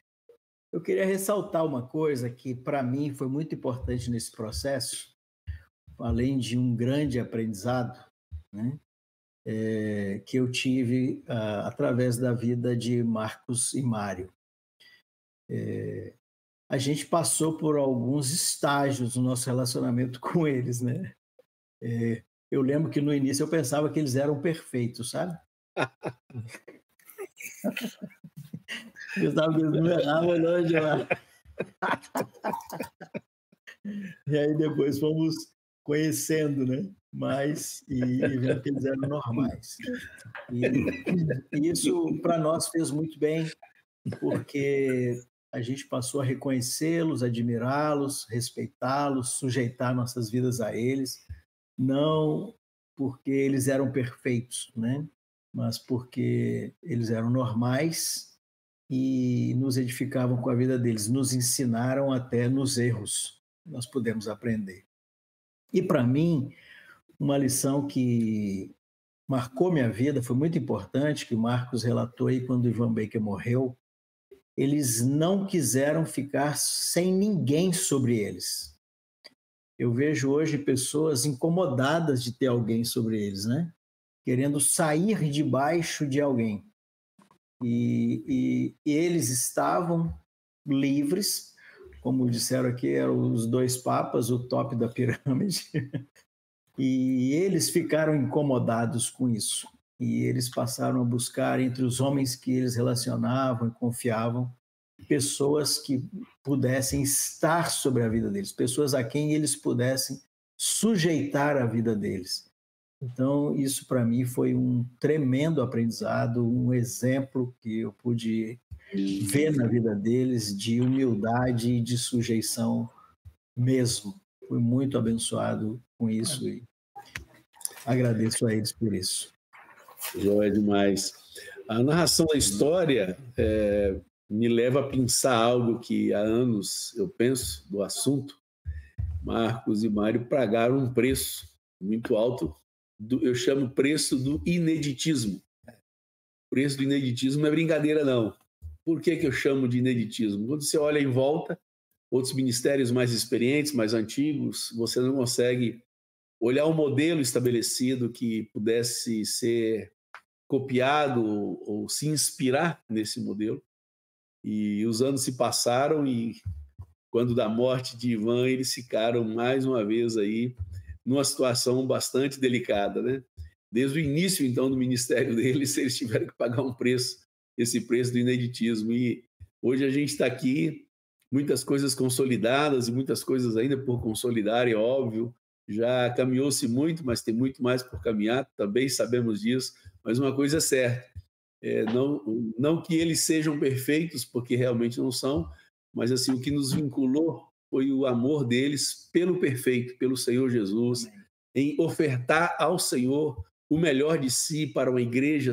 Eu queria ressaltar uma coisa que, para mim, foi muito importante nesse processo, além de um grande aprendizado, né? É, que eu tive uh, através da vida de Marcos e Mário. É, a gente passou por alguns estágios no nosso relacionamento com eles, né? É, eu lembro que no início eu pensava que eles eram perfeitos, sabe? Gustavo que não errava longe lá. e aí depois fomos conhecendo, né? Mas e, e vendo que eles eram normais. E, e isso para nós fez muito bem, porque a gente passou a reconhecê-los, admirá-los, respeitá-los, sujeitar nossas vidas a eles, não porque eles eram perfeitos, né? Mas porque eles eram normais e nos edificavam com a vida deles, nos ensinaram até nos erros, nós podemos aprender. E para mim, uma lição que marcou minha vida, foi muito importante, que Marcos relatou aí quando Ivan Baker morreu, eles não quiseram ficar sem ninguém sobre eles. Eu vejo hoje pessoas incomodadas de ter alguém sobre eles, né? Querendo sair debaixo de alguém. E, e, e eles estavam livres, como disseram aqui, eram os dois papas, o top da pirâmide, e eles ficaram incomodados com isso. E eles passaram a buscar entre os homens que eles relacionavam e confiavam pessoas que pudessem estar sobre a vida deles, pessoas a quem eles pudessem sujeitar a vida deles. Então, isso para mim foi um tremendo aprendizado, um exemplo que eu pude ver na vida deles de humildade e de sujeição mesmo. Fui muito abençoado com isso e agradeço a eles por isso. Joia demais. A narração da história é, me leva a pensar algo que há anos eu penso do assunto. Marcos e Mário pagaram um preço muito alto do, eu chamo preço do ineditismo. Preço do ineditismo não é brincadeira, não. Por que, que eu chamo de ineditismo? Quando você olha em volta, outros ministérios mais experientes, mais antigos, você não consegue olhar um modelo estabelecido que pudesse ser copiado ou, se inspirar nesse modelo. E os anos se passaram e quando da morte de Ivan, eles ficaram mais uma vez aí numa situação bastante delicada, né? Desde o início, então, do ministério deles, eles tiveram que pagar um preço, esse preço do ineditismo. E hoje a gente está aqui, muitas coisas consolidadas e muitas coisas ainda por consolidar, é óbvio. Já caminhou-se muito, mas tem muito mais por caminhar, também sabemos disso. Mas uma coisa é certa, é, não, não que eles sejam perfeitos, porque realmente não são, mas assim o que nos vinculou foi o amor deles pelo perfeito, pelo Senhor Jesus, em ofertar ao Senhor o melhor de si para uma igreja,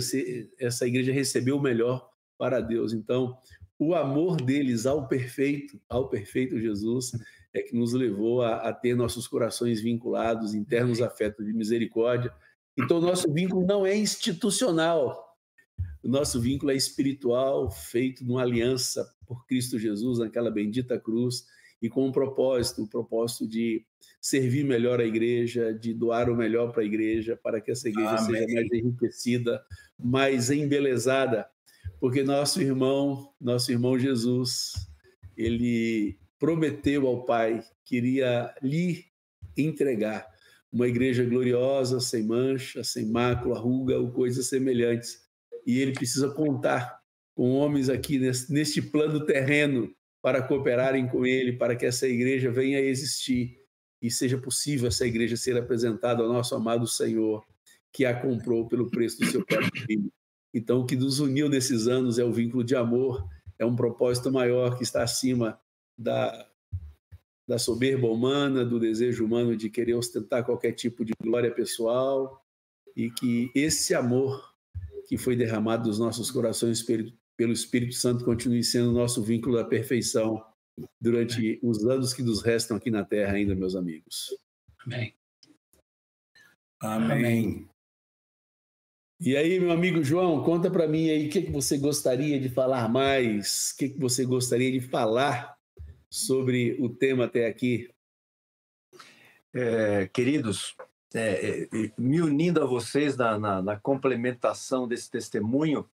essa igreja recebeu o melhor para Deus. Então, o amor deles ao perfeito, ao perfeito Jesus, é que nos levou a, a ter nossos corações vinculados, internos afetos de misericórdia. Então, nosso vínculo não é institucional. O nosso vínculo é espiritual, feito numa aliança por Cristo Jesus naquela bendita cruz e com um propósito, o um propósito de servir melhor a igreja, de doar o melhor para a igreja, para que essa igreja Amém. seja mais enriquecida, mais embelezada, porque nosso irmão, nosso irmão Jesus, ele prometeu ao Pai que iria lhe entregar uma igreja gloriosa, sem mancha, sem mácula, ruga ou coisas semelhantes. E ele precisa contar com homens aqui neste plano terreno para cooperarem com ele, para que essa igreja venha a existir e seja possível essa igreja ser apresentada ao nosso amado Senhor, que a comprou pelo preço do seu próprio filho. Então, o que nos uniu nesses anos é o vínculo de amor, é um propósito maior que está acima da, da soberba humana, do desejo humano de querer ostentar qualquer tipo de glória pessoal, e que esse amor que foi derramado dos nossos corações pelo Espírito Santo continue sendo o nosso vínculo da perfeição durante os anos que nos restam aqui na Terra ainda, meus amigos. Amém. Amém. E aí, meu amigo João, conta para mim aí o que, que você gostaria de falar mais, o que, que você gostaria de falar sobre o tema até aqui. É, queridos, é, é me unindo a vocês na, na, na complementação desse testemunho,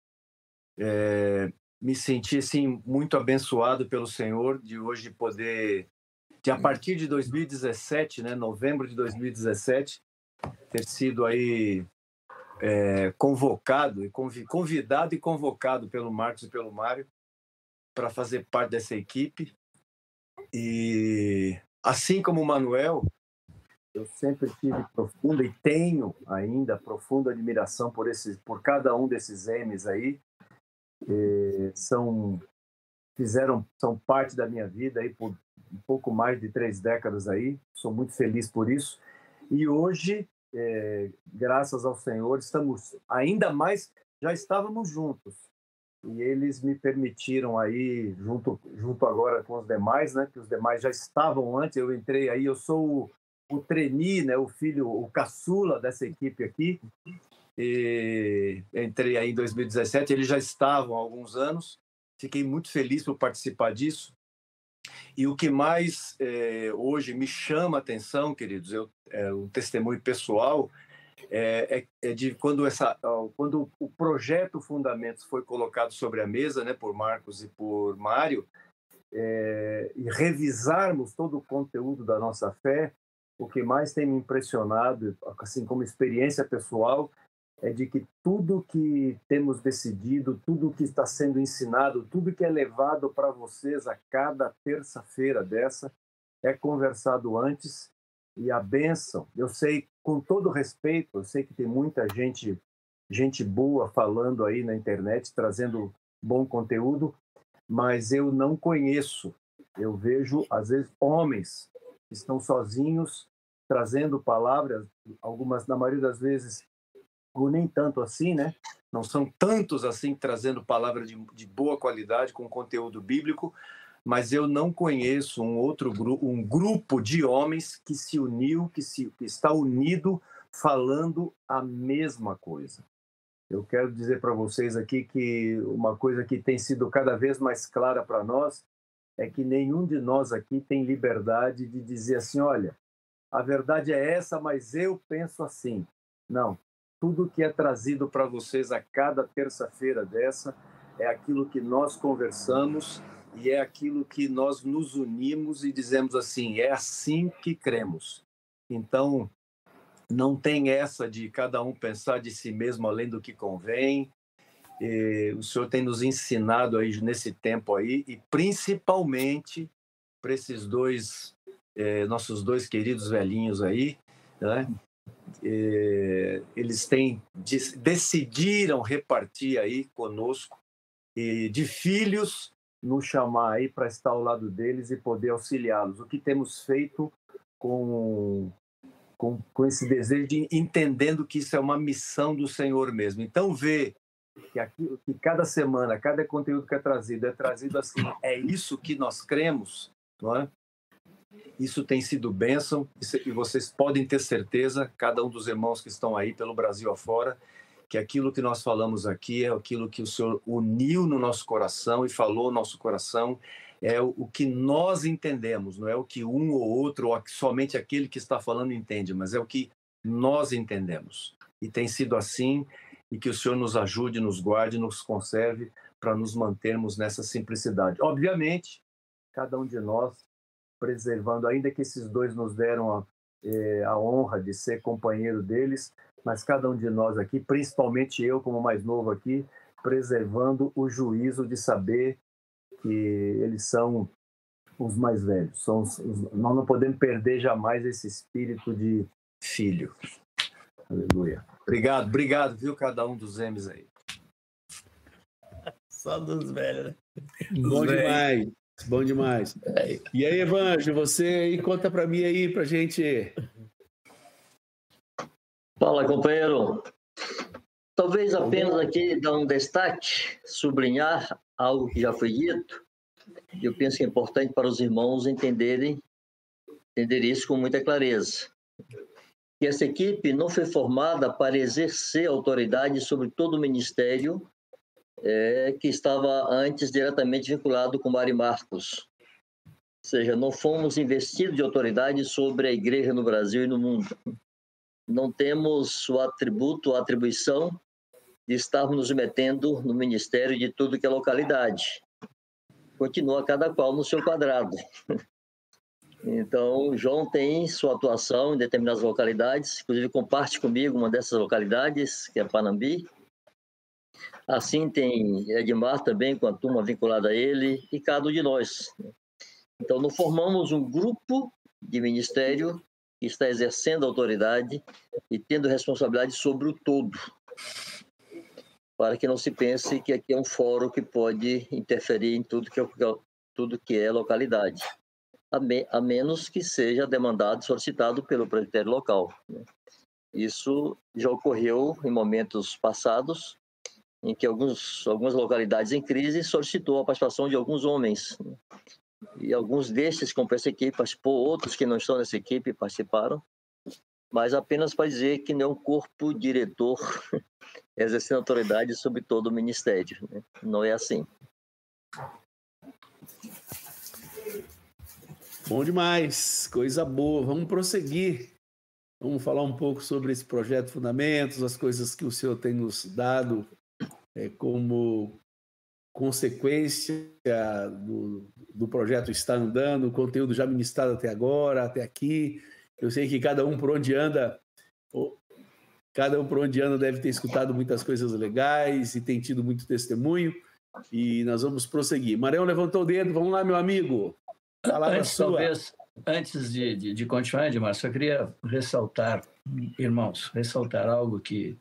é, me senti assim muito abençoado pelo Senhor de hoje poder, de a partir de 2017, né, novembro de 2017, ter sido aí é, convocado e convidado e convocado pelo Marcos e pelo Mário para fazer parte dessa equipe. E assim como o Manuel, eu sempre tive profunda e tenho ainda profunda admiração por esses, por cada um desses M's aí. São fizeram são parte da minha vida aí por um pouco mais de três décadas aí. Sou muito feliz por isso. E hoje é, graças ao Senhor estamos ainda mais já estávamos juntos e eles me permitiram aí junto junto agora com os demais né que os demais já estavam antes eu entrei aí eu sou o, o treni né o filho o caçula dessa equipe aqui e entrei aí em 2017, eles já estavam há alguns anos. Fiquei muito feliz por participar disso. E o que mais é, hoje me chama a atenção, queridos, eu, é um testemunho pessoal, é, é, é, de quando, essa, quando o projeto Fundamentos foi colocado sobre a mesa, né, por Marcos e por Mário, é, e revisarmos todo o conteúdo da nossa fé, o que mais tem me impressionado, assim como experiência pessoal, é de que tudo que temos decidido, tudo que está sendo ensinado, tudo que é levado para vocês a cada terça-feira dessa é conversado antes e a benção. Eu sei, com todo respeito, eu sei que tem muita gente, gente boa falando aí na internet, trazendo bom conteúdo, mas eu não conheço. Eu vejo às vezes homens que estão sozinhos trazendo palavras, algumas na maioria das vezes nem tanto assim, né? Não são tantos assim trazendo palavra de, de boa qualidade com conteúdo bíblico, mas eu não conheço um outro grupo, um grupo de homens que se uniu, que, se, que está unido falando a mesma coisa. Eu quero dizer para vocês aqui que uma coisa que tem sido cada vez mais clara para nós é que nenhum de nós aqui tem liberdade de dizer assim, olha, a verdade é essa, mas eu penso assim. Não, tudo que é trazido para vocês a cada terça-feira dessa é aquilo que nós conversamos e é aquilo que nós nos unimos e dizemos assim: é assim que cremos. Então, não tem essa de cada um pensar de si mesmo além do que convém. E o Senhor tem nos ensinado aí nesse tempo aí e principalmente para esses dois eh, nossos dois queridos velhinhos aí, né? Eh, eles têm decidiram repartir aí conosco e de filhos nos chamar aí para estar ao lado deles e poder auxiliá-los. O que temos feito com, com, com esse desejo de entendendo que isso é uma missão do Senhor mesmo. Então ver que, aqui, que cada semana, cada conteúdo que é trazido é trazido assim, é isso que nós cremos, não é? Isso tem sido bênção e vocês podem ter certeza, cada um dos irmãos que estão aí pelo Brasil afora, que aquilo que nós falamos aqui é aquilo que o Senhor uniu no nosso coração e falou no nosso coração, é o que nós entendemos, não é o que um ou outro, ou somente aquele que está falando entende, mas é o que nós entendemos. E tem sido assim, e que o Senhor nos ajude, nos guarde, nos conserve para nos mantermos nessa simplicidade. Obviamente, cada um de nós preservando, ainda que esses dois nos deram a, é, a honra de ser companheiro deles, mas cada um de nós aqui, principalmente eu como mais novo aqui, preservando o juízo de saber que eles são os mais velhos. São os, nós não podemos perder jamais esse espírito de filho. Aleluia. Obrigado, obrigado, viu, cada um dos M's aí. Só dos velhos, né? Bom demais. Bom demais. E aí, Evanjo, você aí, conta para mim aí, para gente. Fala, companheiro. Talvez apenas aqui dar um destaque, sublinhar algo que já foi dito. Eu penso que é importante para os irmãos entenderem, entender isso com muita clareza. Que essa equipe não foi formada para exercer autoridade sobre todo o ministério é, que estava antes diretamente vinculado com Mari Marcos. Ou seja, não fomos investidos de autoridade sobre a igreja no Brasil e no mundo. Não temos o atributo, a atribuição de estarmos nos metendo no ministério de tudo que é localidade. Continua cada qual no seu quadrado. Então, João tem sua atuação em determinadas localidades, inclusive comparte comigo uma dessas localidades, que é Panambi, Assim tem Edmar também, com a turma vinculada a ele, e cada um de nós. Então, nós formamos um grupo de ministério que está exercendo autoridade e tendo responsabilidade sobre o todo, para que não se pense que aqui é um fórum que pode interferir em tudo que é, tudo que é localidade, a, me, a menos que seja demandado, solicitado pelo presbitério local. Isso já ocorreu em momentos passados, em que alguns, algumas localidades em crise solicitou a participação de alguns homens. E alguns destes com essa equipe participou, outros que não estão nessa equipe participaram, mas apenas para dizer que não é um corpo diretor exercendo autoridade sobre todo o ministério. Né? Não é assim. Bom demais, coisa boa. Vamos prosseguir. Vamos falar um pouco sobre esse projeto Fundamentos, as coisas que o senhor tem nos dado é, como consequência do, do projeto estar andando, o conteúdo já ministrado até agora, até aqui. Eu sei que cada um por onde anda, cada um por onde anda deve ter escutado muitas coisas legais e tem tido muito testemunho. E nós vamos prosseguir. Marião levantou o dedo, vamos lá, meu amigo. Palavra antes, sua. Talvez, antes de, de, de continuar, Edmar, só queria ressaltar, irmãos, ressaltar algo que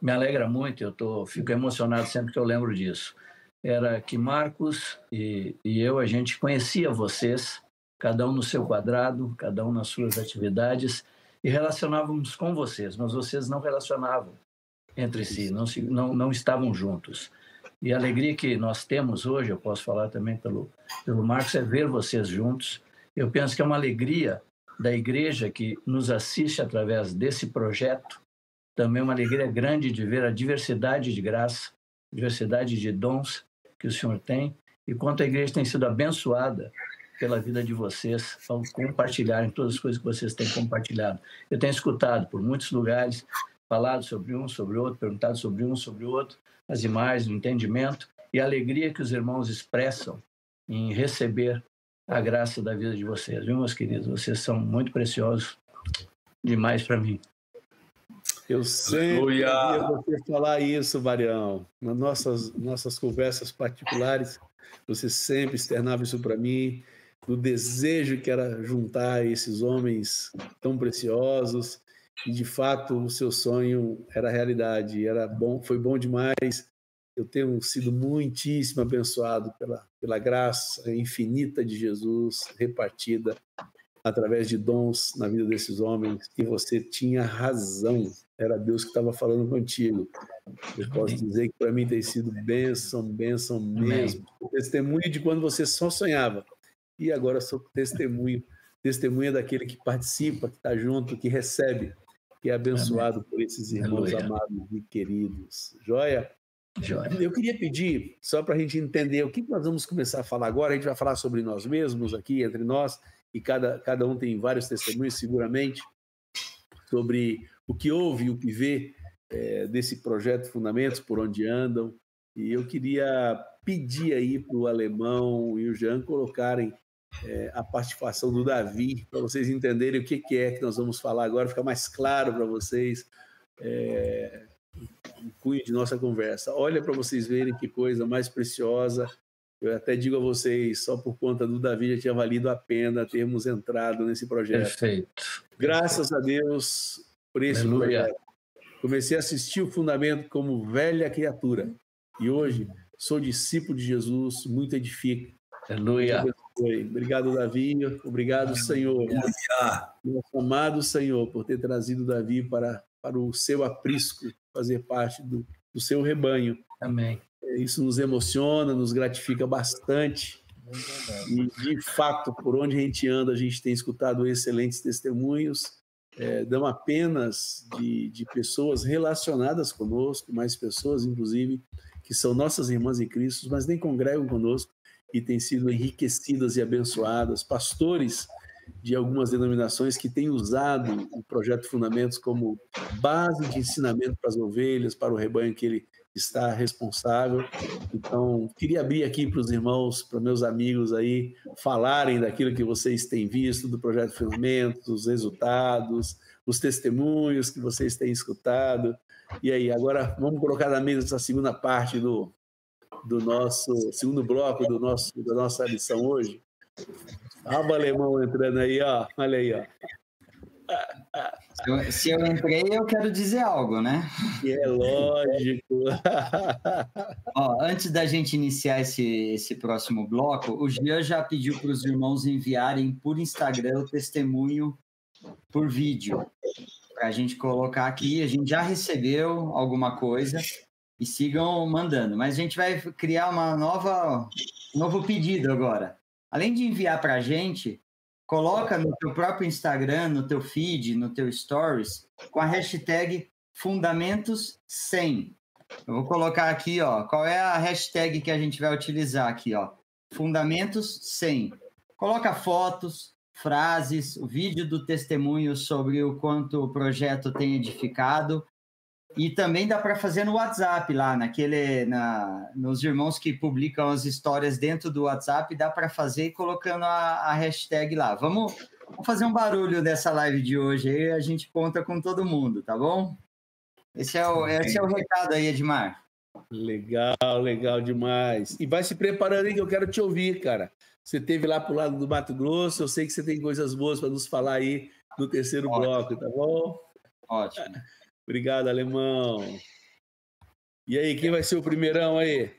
me alegra muito, eu tô, fico emocionado sempre que eu lembro disso. Era que Marcos e, e eu, a gente conhecia vocês, cada um no seu quadrado, cada um nas suas atividades, e relacionávamos com vocês, mas vocês não relacionavam entre si, não, se, não, não estavam juntos. E a alegria que nós temos hoje, eu posso falar também pelo, pelo Marcos, é ver vocês juntos. Eu penso que é uma alegria da igreja que nos assiste através desse projeto também uma alegria grande de ver a diversidade de graça, diversidade de dons que o Senhor tem e quanto a igreja tem sido abençoada pela vida de vocês ao compartilharem todas as coisas que vocês têm compartilhado. Eu tenho escutado por muitos lugares, falado sobre um, sobre outro, perguntado sobre um, sobre outro, as imagens, o entendimento e a alegria que os irmãos expressam em receber a graça da vida de vocês, viu, meus queridos? Vocês são muito preciosos demais para mim. Eu sempre ouvia você falar isso, Marião. Nas nossas, nossas conversas particulares, você sempre externava isso para mim, do desejo que era juntar esses homens tão preciosos. E, de fato, o seu sonho era realidade. Era bom, foi bom demais. Eu tenho sido muitíssimo abençoado pela, pela graça infinita de Jesus repartida através de dons na vida desses homens. E você tinha razão era Deus que estava falando contigo. Eu posso dizer que para mim tem sido bênção, bênção mesmo. Testemunho de quando você só sonhava. E agora sou testemunho, testemunha daquele que participa, que está junto, que recebe que é abençoado Amém. por esses irmãos Aleluia. amados e queridos. Joia? Joia. Eu queria pedir, só para a gente entender o que nós vamos começar a falar agora, a gente vai falar sobre nós mesmos aqui, entre nós, e cada, cada um tem vários testemunhos, seguramente, sobre o que ouve e o que vê é, desse projeto Fundamentos, por onde andam. E eu queria pedir aí para o Alemão e o Jean colocarem é, a participação do Davi, para vocês entenderem o que, que, é que nós vamos falar agora, ficar mais claro para vocês é, o cunho de nossa conversa. Olha para vocês verem que coisa mais preciosa. Eu até digo a vocês, só por conta do Davi já tinha valido a pena termos entrado nesse projeto. Perfeito. Graças a Deus por esse Aleluia. projeto. Comecei a assistir o Fundamento como velha criatura. E hoje sou discípulo de Jesus, muito edifica. Aleluia. Obrigado, Davi. Obrigado, Senhor. Nosso amado Senhor, por ter trazido Davi para, para o seu aprisco, fazer parte do, do seu rebanho. Amém. Isso nos emociona, nos gratifica bastante. E, de fato, por onde a gente anda, a gente tem escutado excelentes testemunhos. É, dão apenas de, de pessoas relacionadas conosco, mais pessoas, inclusive, que são nossas irmãs em Cristo, mas nem congregam conosco, e têm sido enriquecidas e abençoadas, pastores de algumas denominações que têm usado o projeto Fundamentos como base de ensinamento para as ovelhas, para o rebanho que ele está responsável. Então, queria abrir aqui para os irmãos, para meus amigos aí, falarem daquilo que vocês têm visto do projeto Fundamentos, os resultados, os testemunhos que vocês têm escutado. E aí, agora vamos colocar na mesa essa segunda parte do, do nosso segundo bloco do nosso, da nossa lição hoje. O alemão entrando aí, ó. Olha aí, ó. Se eu, se eu entrei, eu quero dizer algo, né? É lógico. Ó, antes da gente iniciar esse, esse próximo bloco, o Jean já pediu para os irmãos enviarem por Instagram o testemunho por vídeo. Para a gente colocar aqui. A gente já recebeu alguma coisa e sigam mandando. Mas a gente vai criar uma nova, um novo pedido agora. Além de enviar para a gente, coloca no teu próprio Instagram, no teu feed, no teu stories, com a hashtag Fundamentos 100. Eu vou colocar aqui, ó, qual é a hashtag que a gente vai utilizar aqui, ó. Fundamentos 100. Coloca fotos, frases, o vídeo do testemunho sobre o quanto o projeto tem edificado e também dá para fazer no WhatsApp lá, naquele, na, nos irmãos que publicam as histórias dentro do WhatsApp, dá para fazer colocando a, a hashtag lá. Vamos, vamos, fazer um barulho dessa live de hoje aí, a gente conta com todo mundo, tá bom? Esse é o, esse é o recado aí, Edmar. Legal, legal demais. E vai se preparando aí que eu quero te ouvir, cara. Você teve lá pro lado do Mato Grosso, eu sei que você tem coisas boas para nos falar aí no terceiro Ótimo. bloco, tá bom? Ótimo. Obrigado, alemão. E aí, quem vai ser o primeirão aí?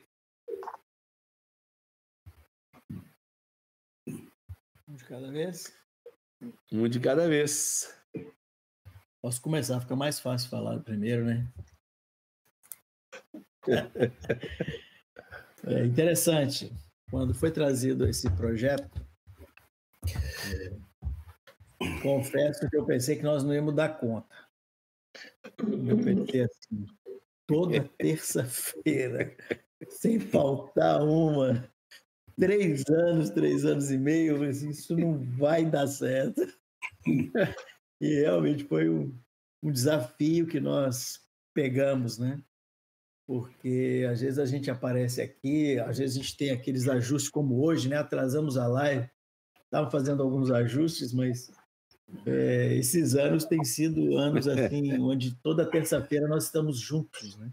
Um de cada vez? Um de cada vez. Posso começar, fica mais fácil falar primeiro, né? É interessante. Quando foi trazido esse projeto, confesso que eu pensei que nós não íamos dar conta meu PT assim, toda terça-feira, sem faltar uma. Três anos, três anos e meio, assim, isso não vai dar certo. E realmente foi um, um desafio que nós pegamos, né? Porque às vezes a gente aparece aqui, às vezes a gente tem aqueles ajustes como hoje, né? Atrasamos a live, estava fazendo alguns ajustes, mas é, esses anos têm sido anos assim, onde toda terça-feira nós estamos juntos, né?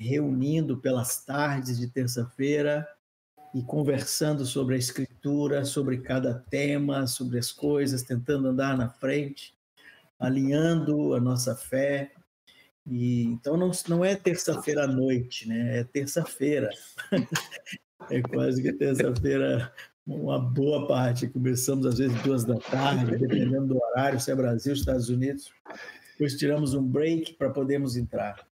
reunindo pelas tardes de terça-feira e conversando sobre a escritura, sobre cada tema, sobre as coisas, tentando andar na frente, alinhando a nossa fé. E então não, não é terça-feira à noite, né? É terça-feira. é quase que terça-feira uma boa parte. Começamos às vezes duas da tarde, dependendo do horário, se é Brasil, Estados Unidos. Depois tiramos um break para podermos entrar.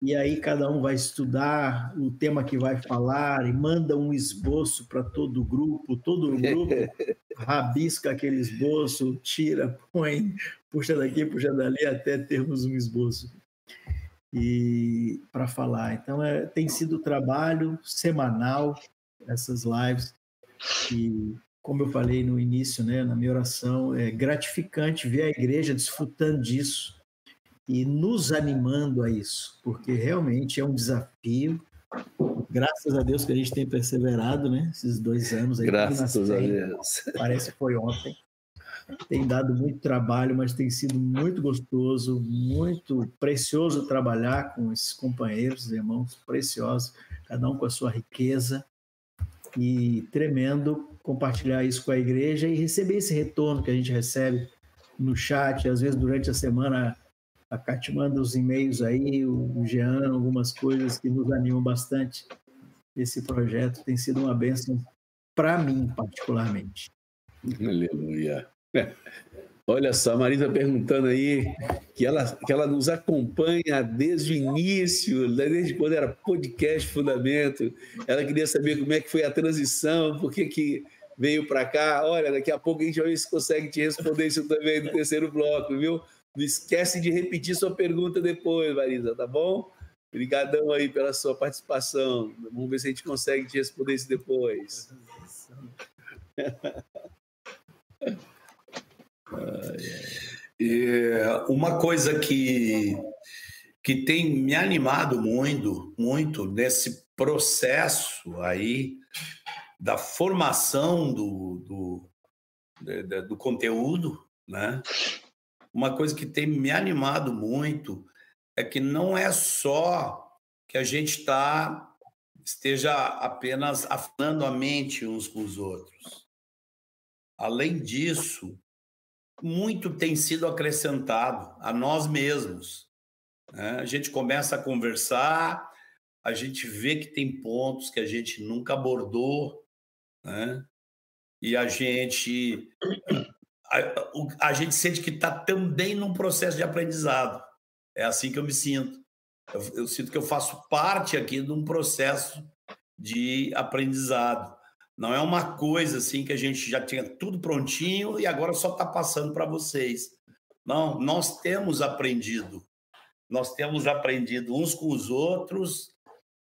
E aí cada um vai estudar o tema que vai falar e manda um esboço para todo o grupo. Todo o grupo rabisca aquele esboço, tira, põe, puxa daqui, puxa dali, até termos um esboço e para falar. Então, é, tem sido trabalho semanal essas lives e como eu falei no início, né, na minha oração, é gratificante ver a igreja desfrutando disso e nos animando a isso, porque realmente é um desafio. Graças a Deus que a gente tem perseverado, né? Esses dois anos aí. Graças a Deus. Parece que foi ontem. Tem dado muito trabalho, mas tem sido muito gostoso, muito precioso trabalhar com esses companheiros, irmãos preciosos, cada um com a sua riqueza e tremendo compartilhar isso com a igreja e receber esse retorno que a gente recebe no chat, às vezes durante a semana a Cátia manda os e-mails aí, o Jean, algumas coisas que nos animam bastante. Esse projeto tem sido uma bênção para mim, particularmente. Aleluia. Olha só, a Marisa perguntando aí que ela, que ela nos acompanha desde o início, desde quando era podcast Fundamento. Ela queria saber como é que foi a transição, por que, que veio para cá. Olha, daqui a pouco a gente vai ver se consegue te responder isso também no terceiro bloco, viu? Não esquece de repetir sua pergunta depois, Marisa, tá bom? Obrigadão aí pela sua participação. Vamos ver se a gente consegue te responder isso depois. E uma coisa que, que tem me animado muito, muito nesse processo aí da formação do, do, do, do conteúdo, né? Uma coisa que tem me animado muito é que não é só que a gente está esteja apenas afinando a mente uns com os outros. Além disso, muito tem sido acrescentado a nós mesmos. Né? A gente começa a conversar, a gente vê que tem pontos que a gente nunca abordou, né? e a gente a, a gente sente que está também num processo de aprendizado. É assim que eu me sinto. Eu, eu sinto que eu faço parte aqui de um processo de aprendizado. Não é uma coisa assim que a gente já tinha tudo prontinho e agora só está passando para vocês. Não, nós temos aprendido. Nós temos aprendido uns com os outros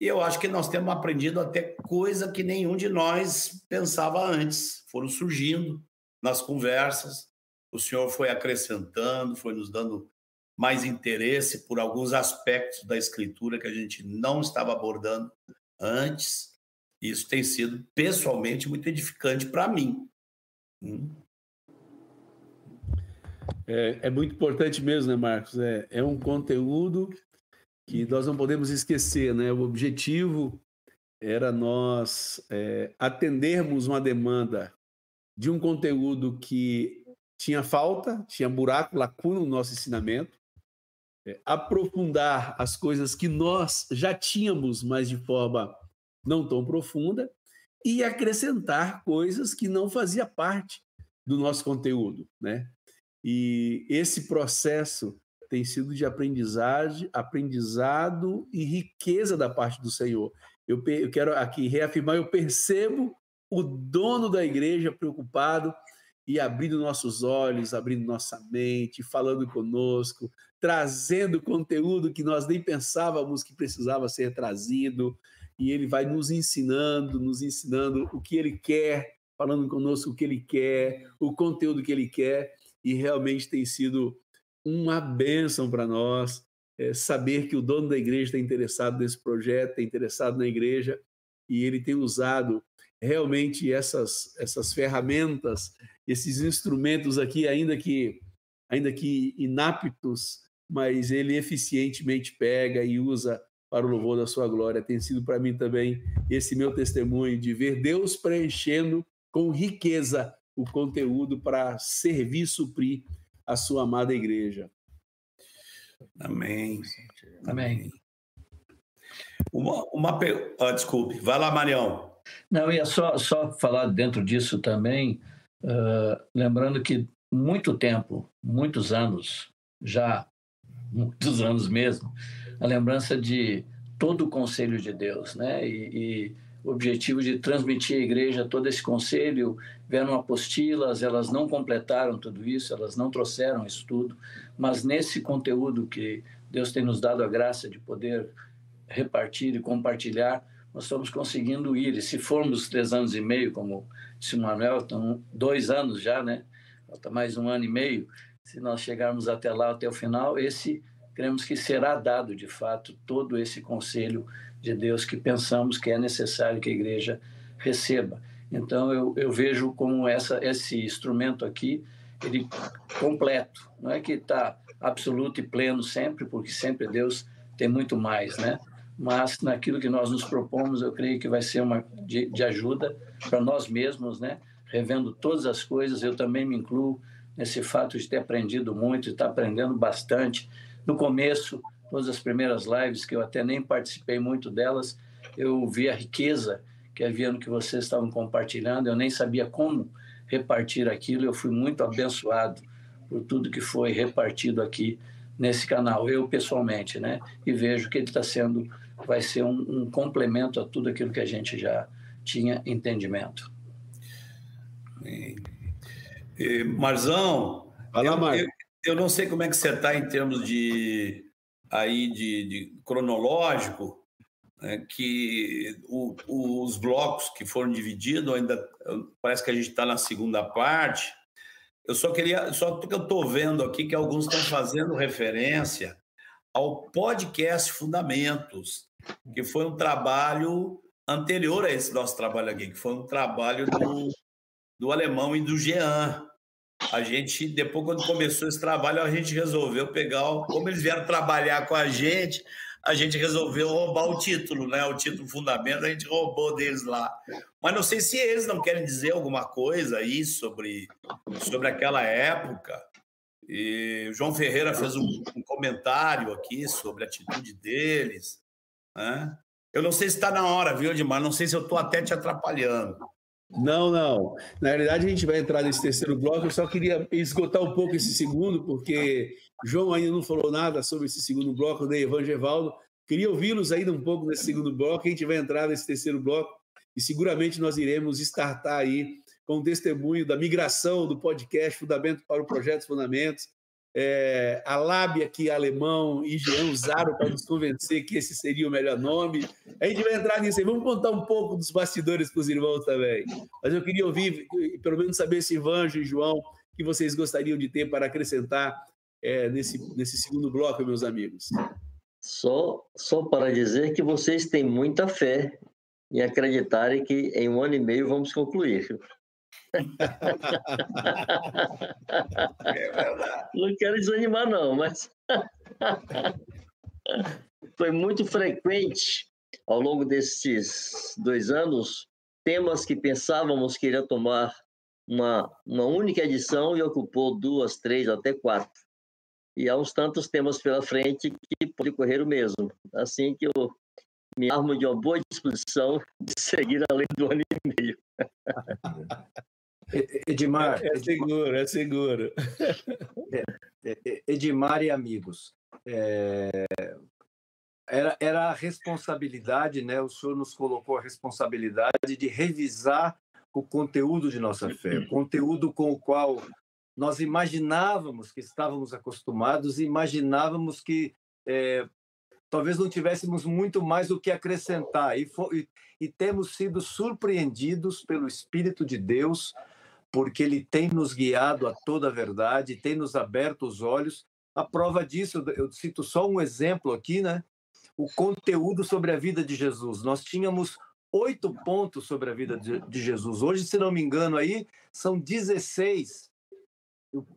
e eu acho que nós temos aprendido até coisa que nenhum de nós pensava antes. Foram surgindo nas conversas. O senhor foi acrescentando, foi nos dando mais interesse por alguns aspectos da escritura que a gente não estava abordando antes. Isso tem sido, pessoalmente, muito edificante para mim. Hum. É, é, muito importante mesmo, né, Marcos? É, é um conteúdo que nós não podemos esquecer, né? O objetivo era nós é, atendermos uma demanda de um conteúdo que tinha falta, tinha buraco, lacuna no nosso ensinamento, é, aprofundar as coisas que nós já tínhamos, mas de forma não tão profunda, e acrescentar coisas que não fazia parte do nosso conteúdo, né? E esse processo tem sido de aprendizagem, aprendizado e riqueza da parte do Senhor. Eu, eu quero aqui reafirmar, eu percebo o dono da igreja preocupado e abrindo nossos olhos, abrindo nossa mente, falando conosco, trazendo conteúdo que nós nem pensávamos que precisava ser trazido, e ele vai nos ensinando, nos ensinando o que ele quer, falando conosco o que ele quer, o conteúdo que ele quer, e realmente tem sido uma bênção para nós é, saber que o dono da igreja está interessado nesse projeto, está interessado na igreja, e ele tem usado realmente essas, essas ferramentas, esses instrumentos aqui, ainda que, ainda que inaptos, mas ele eficientemente pega e usa para o louvor da sua glória. Tem sido para mim também esse meu testemunho de ver Deus preenchendo com riqueza o conteúdo para servir, suprir a sua amada igreja. Amém. Amém. Uma, uma ah, desculpe, vai lá, Marião. Não, ia só, só falar dentro disso também, uh, lembrando que muito tempo, muitos anos, já muitos anos mesmo, a lembrança de todo o conselho de Deus, né? E, e o objetivo de transmitir à igreja todo esse conselho. Vieram apostilas, elas não completaram tudo isso, elas não trouxeram isso tudo, mas nesse conteúdo que Deus tem nos dado a graça de poder repartir e compartilhar, nós estamos conseguindo ir. E se formos três anos e meio, como disse o Manuel, estão dois anos já, né? Falta mais um ano e meio. Se nós chegarmos até lá, até o final, esse cremos que será dado de fato todo esse conselho de Deus que pensamos que é necessário que a igreja receba. Então eu, eu vejo como essa esse instrumento aqui ele completo, não é que está absoluto e pleno sempre, porque sempre Deus tem muito mais, né? Mas naquilo que nós nos propomos, eu creio que vai ser uma de, de ajuda para nós mesmos, né? Revendo todas as coisas, eu também me incluo nesse fato de ter aprendido muito, de estar aprendendo bastante. No começo, todas as primeiras lives, que eu até nem participei muito delas, eu vi a riqueza que havia no que vocês estavam compartilhando, eu nem sabia como repartir aquilo, eu fui muito abençoado por tudo que foi repartido aqui nesse canal, eu pessoalmente, né? E vejo que ele está sendo, vai ser um, um, complemento a tudo aquilo que a gente já tinha entendimento. E, e, Marzão, eu, eu, eu, não sei como é que você está em termos de aí de, de cronológico, né, que o, os blocos que foram divididos ainda parece que a gente está na segunda parte. Eu só queria, só porque eu estou vendo aqui que alguns estão fazendo referência ao podcast Fundamentos, que foi um trabalho anterior a esse nosso trabalho aqui, que foi um trabalho do, do alemão e do Jean a gente, depois, quando começou esse trabalho, a gente resolveu pegar, como eles vieram trabalhar com a gente, a gente resolveu roubar o título, né? O título fundamento, a gente roubou deles lá. Mas não sei se eles não querem dizer alguma coisa aí sobre, sobre aquela época. E o João Ferreira fez um, um comentário aqui sobre a atitude deles. Né? Eu não sei se está na hora, viu, Edmar? Não sei se eu estou até te atrapalhando. Não, não. Na realidade, a gente vai entrar nesse terceiro bloco. Eu só queria esgotar um pouco esse segundo, porque João ainda não falou nada sobre esse segundo bloco, nem Evangevaldo. Queria ouvi-los ainda um pouco nesse segundo bloco. A gente vai entrar nesse terceiro bloco e seguramente nós iremos startar aí com o testemunho da migração do podcast Fundamento para o Projeto Fundamentos é, a lábia que alemão e Jean usaram para nos convencer que esse seria o melhor nome. A gente vai entrar nisso aí. Vamos contar um pouco dos bastidores para os irmãos também. Mas eu queria ouvir, pelo menos saber se Ivanjo e João, que vocês gostariam de ter para acrescentar é, nesse, nesse segundo bloco, meus amigos. Só, só para dizer que vocês têm muita fé em acreditarem que em um ano e meio vamos concluir. É verdade. Não quero desanimar, não, mas foi muito frequente ao longo desses dois anos temas que pensávamos que iria tomar uma, uma única edição e ocupou duas, três, até quatro. E há uns tantos temas pela frente que pode correr o mesmo. Assim que eu me armo de uma boa disposição de seguir além do ano e meio. Edmar. É, é seguro, é seguro. É, é, Edmar e amigos. É, era, era a responsabilidade, né? O senhor nos colocou a responsabilidade de revisar o conteúdo de nossa fé, o conteúdo com o qual nós imaginávamos que estávamos acostumados imaginávamos que é, talvez não tivéssemos muito mais o que acrescentar. E, e, e temos sido surpreendidos pelo Espírito de Deus porque ele tem nos guiado a toda a verdade, tem nos aberto os olhos. A prova disso, eu cito só um exemplo aqui, né? O conteúdo sobre a vida de Jesus. Nós tínhamos oito pontos sobre a vida de, Jesus. Hoje, se não me engano, aí são 16.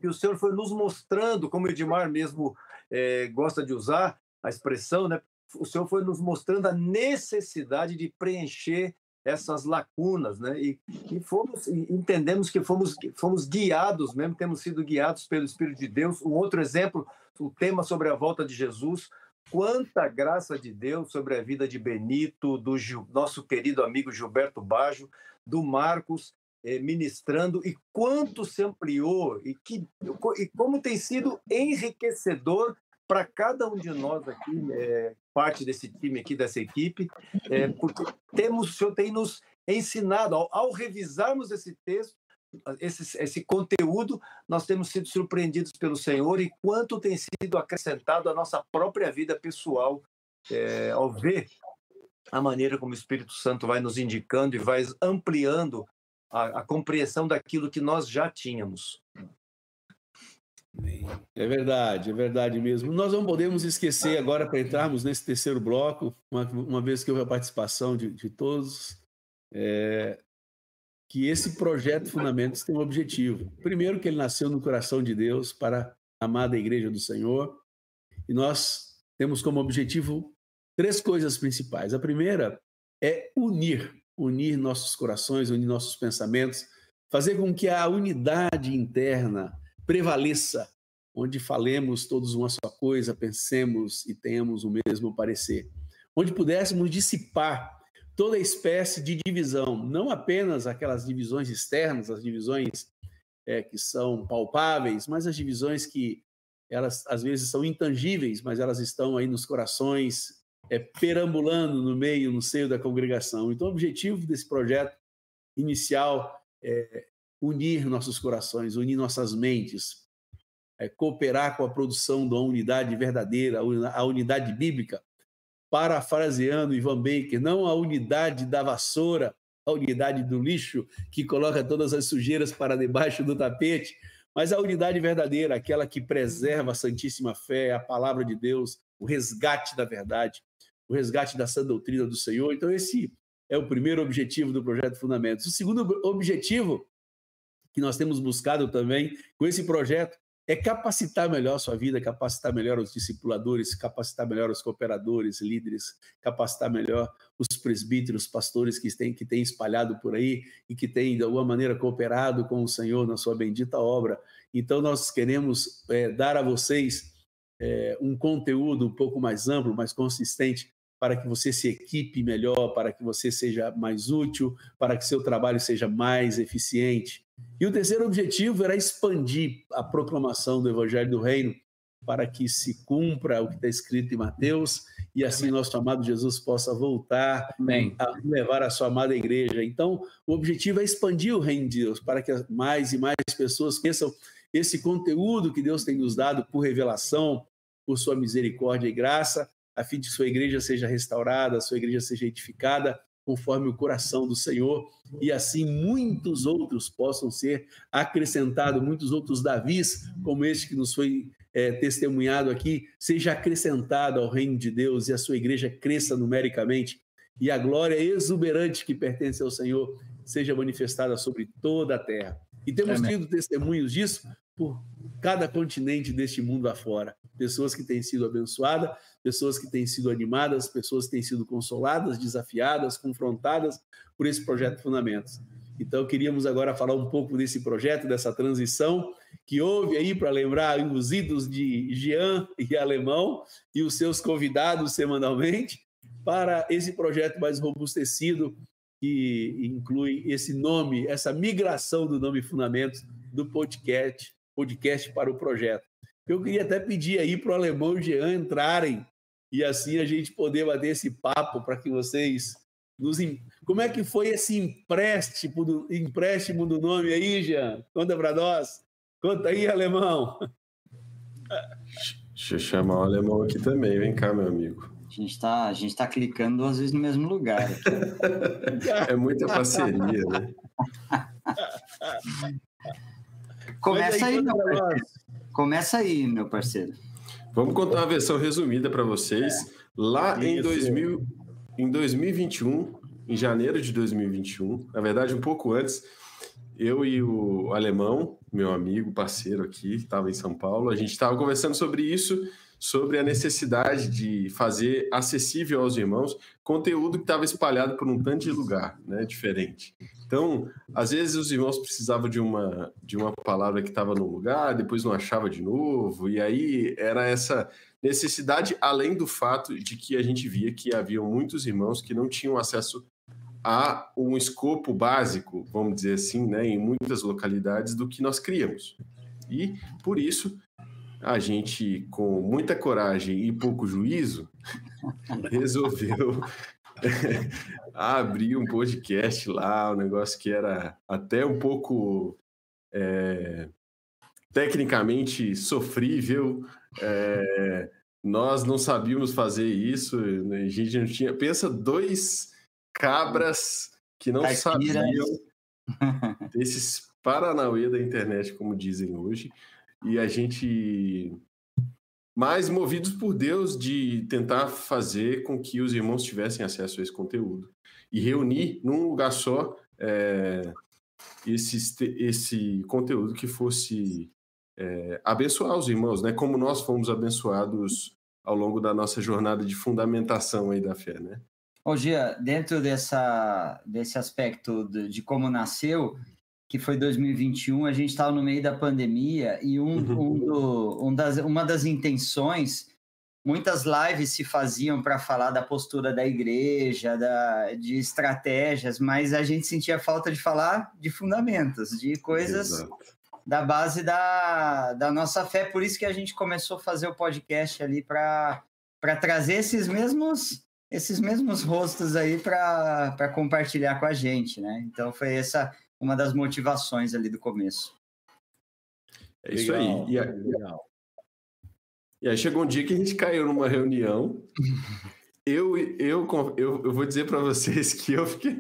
E o Senhor foi nos mostrando, como o Edmar mesmo é, gosta de usar a expressão, né? O Senhor foi nos mostrando a necessidade de preencher essas lacunas, né? E, e fomos e entendemos que fomos fomos guiados, mesmo temos sido guiados pelo Espírito de Deus. Um outro exemplo, o tema sobre a volta de Jesus. Quanta graça de Deus sobre a vida de Benito, do Gil, nosso querido amigo Gilberto Bajo, do Marcos, eh, ministrando e quanto se ampliou e, que, e como tem sido enriquecedor para cada um de nós aqui, é, parte desse time aqui, dessa equipe, é, porque temos, o Senhor tem nos ensinado, ao, ao revisarmos esse texto, esse, esse conteúdo, nós temos sido surpreendidos pelo Senhor e quanto tem sido acrescentado à nossa própria vida pessoal é, ao ver a maneira como o Espírito Santo vai nos indicando e vai ampliando a, a compreensão daquilo que nós já tínhamos. É verdade, é verdade mesmo. Nós não podemos esquecer agora, para entrarmos nesse terceiro bloco, uma, uma vez que houve a participação de, de todos, é, que esse projeto Fundamentos tem um objetivo. Primeiro, que ele nasceu no coração de Deus para a amada Igreja do Senhor, e nós temos como objetivo três coisas principais. A primeira é unir, unir nossos corações, unir nossos pensamentos, fazer com que a unidade interna prevaleça, onde falemos todos uma só coisa, pensemos e tenhamos o mesmo parecer, onde pudéssemos dissipar toda espécie de divisão, não apenas aquelas divisões externas, as divisões é, que são palpáveis, mas as divisões que elas às vezes são intangíveis, mas elas estão aí nos corações, é, perambulando no meio, no seio da congregação. Então, o objetivo desse projeto inicial é unir nossos corações, unir nossas mentes, é, cooperar com a produção da unidade verdadeira, a unidade bíblica, parafraseando Ivan Baker, não a unidade da vassoura, a unidade do lixo que coloca todas as sujeiras para debaixo do tapete, mas a unidade verdadeira, aquela que preserva a santíssima fé, a palavra de Deus, o resgate da verdade, o resgate da sã doutrina do Senhor. Então, esse é o primeiro objetivo do projeto Fundamentos. O segundo objetivo que nós temos buscado também com esse projeto é capacitar melhor a sua vida, capacitar melhor os discipuladores, capacitar melhor os cooperadores, líderes, capacitar melhor os presbíteros, pastores que têm, que têm espalhado por aí e que têm, de alguma maneira, cooperado com o Senhor na sua bendita obra. Então, nós queremos é, dar a vocês é, um conteúdo um pouco mais amplo, mais consistente, para que você se equipe melhor, para que você seja mais útil, para que seu trabalho seja mais eficiente. E o terceiro objetivo era expandir a proclamação do Evangelho do Reino para que se cumpra o que está escrito em Mateus e assim nosso amado Jesus possa voltar Amém. a levar a sua amada igreja. Então, o objetivo é expandir o reino de Deus para que mais e mais pessoas conheçam esse conteúdo que Deus tem nos dado por revelação, por sua misericórdia e graça, a fim de sua igreja seja restaurada, sua igreja seja edificada conforme o coração do Senhor, e assim muitos outros possam ser acrescentados, muitos outros Davis, como este que nos foi é, testemunhado aqui, seja acrescentado ao reino de Deus e a sua igreja cresça numericamente, e a glória exuberante que pertence ao Senhor seja manifestada sobre toda a terra. E temos Amém. tido testemunhos disso por cada continente deste mundo afora. Pessoas que têm sido abençoadas, pessoas que têm sido animadas, pessoas que têm sido consoladas, desafiadas, confrontadas por esse projeto Fundamentos. Então, queríamos agora falar um pouco desse projeto, dessa transição que houve aí para lembrar os idos de Jean e Alemão e os seus convidados semanalmente para esse projeto mais robustecido que inclui esse nome, essa migração do nome Fundamentos do podcast, podcast para o projeto. Eu queria até pedir aí para o Alemão e Jean entrarem e assim a gente poder bater esse papo para que vocês nos. Como é que foi esse empréstimo do, empréstimo do nome aí, Jean? Conta para nós. Conta aí, alemão. Deixa eu chamar o alemão aqui também. Vem cá, meu amigo. A gente está a gente tá clicando duas vezes no mesmo lugar. é muita parceria, né? Começa aí, aí meu parceiro. Começa aí, meu parceiro. Vamos contar uma versão resumida para vocês. Lá em, 2000, em 2021, em janeiro de 2021, na verdade, um pouco antes, eu e o alemão, meu amigo, parceiro aqui, estava em São Paulo, a gente estava conversando sobre isso sobre a necessidade de fazer acessível aos irmãos conteúdo que estava espalhado por um tanto de lugar, né, diferente. Então, às vezes os irmãos precisavam de uma de uma palavra que estava num lugar, depois não achava de novo, e aí era essa necessidade além do fato de que a gente via que havia muitos irmãos que não tinham acesso a um escopo básico, vamos dizer assim, né, em muitas localidades do que nós criamos. E por isso a gente, com muita coragem e pouco juízo, resolveu abrir um podcast lá, um negócio que era até um pouco é, tecnicamente sofrível. É, nós não sabíamos fazer isso, né, a gente não tinha. Pensa dois cabras que não sabiam desses Paranauê da internet, como dizem hoje, e a gente mas movidos por Deus de tentar fazer com que os irmãos tivessem acesso a esse conteúdo e reunir num lugar só é, esse, esse conteúdo que fosse é, abençoar os irmãos, né? Como nós fomos abençoados ao longo da nossa jornada de fundamentação aí da fé, né? Ô Gia, dentro dessa, desse aspecto de, de como nasceu, que foi 2021, a gente estava no meio da pandemia e um, uhum. um, do, um das, uma das intenções, muitas lives se faziam para falar da postura da igreja, da, de estratégias, mas a gente sentia falta de falar de fundamentos, de coisas Exato. da base da, da nossa fé. Por isso que a gente começou a fazer o podcast ali para trazer esses mesmos esses mesmos rostos aí para compartilhar com a gente, né? Então foi essa uma das motivações ali do começo. É isso legal, aí. E, a... e aí chegou um dia que a gente caiu numa reunião. Eu, eu, eu, eu vou dizer para vocês que eu fiquei.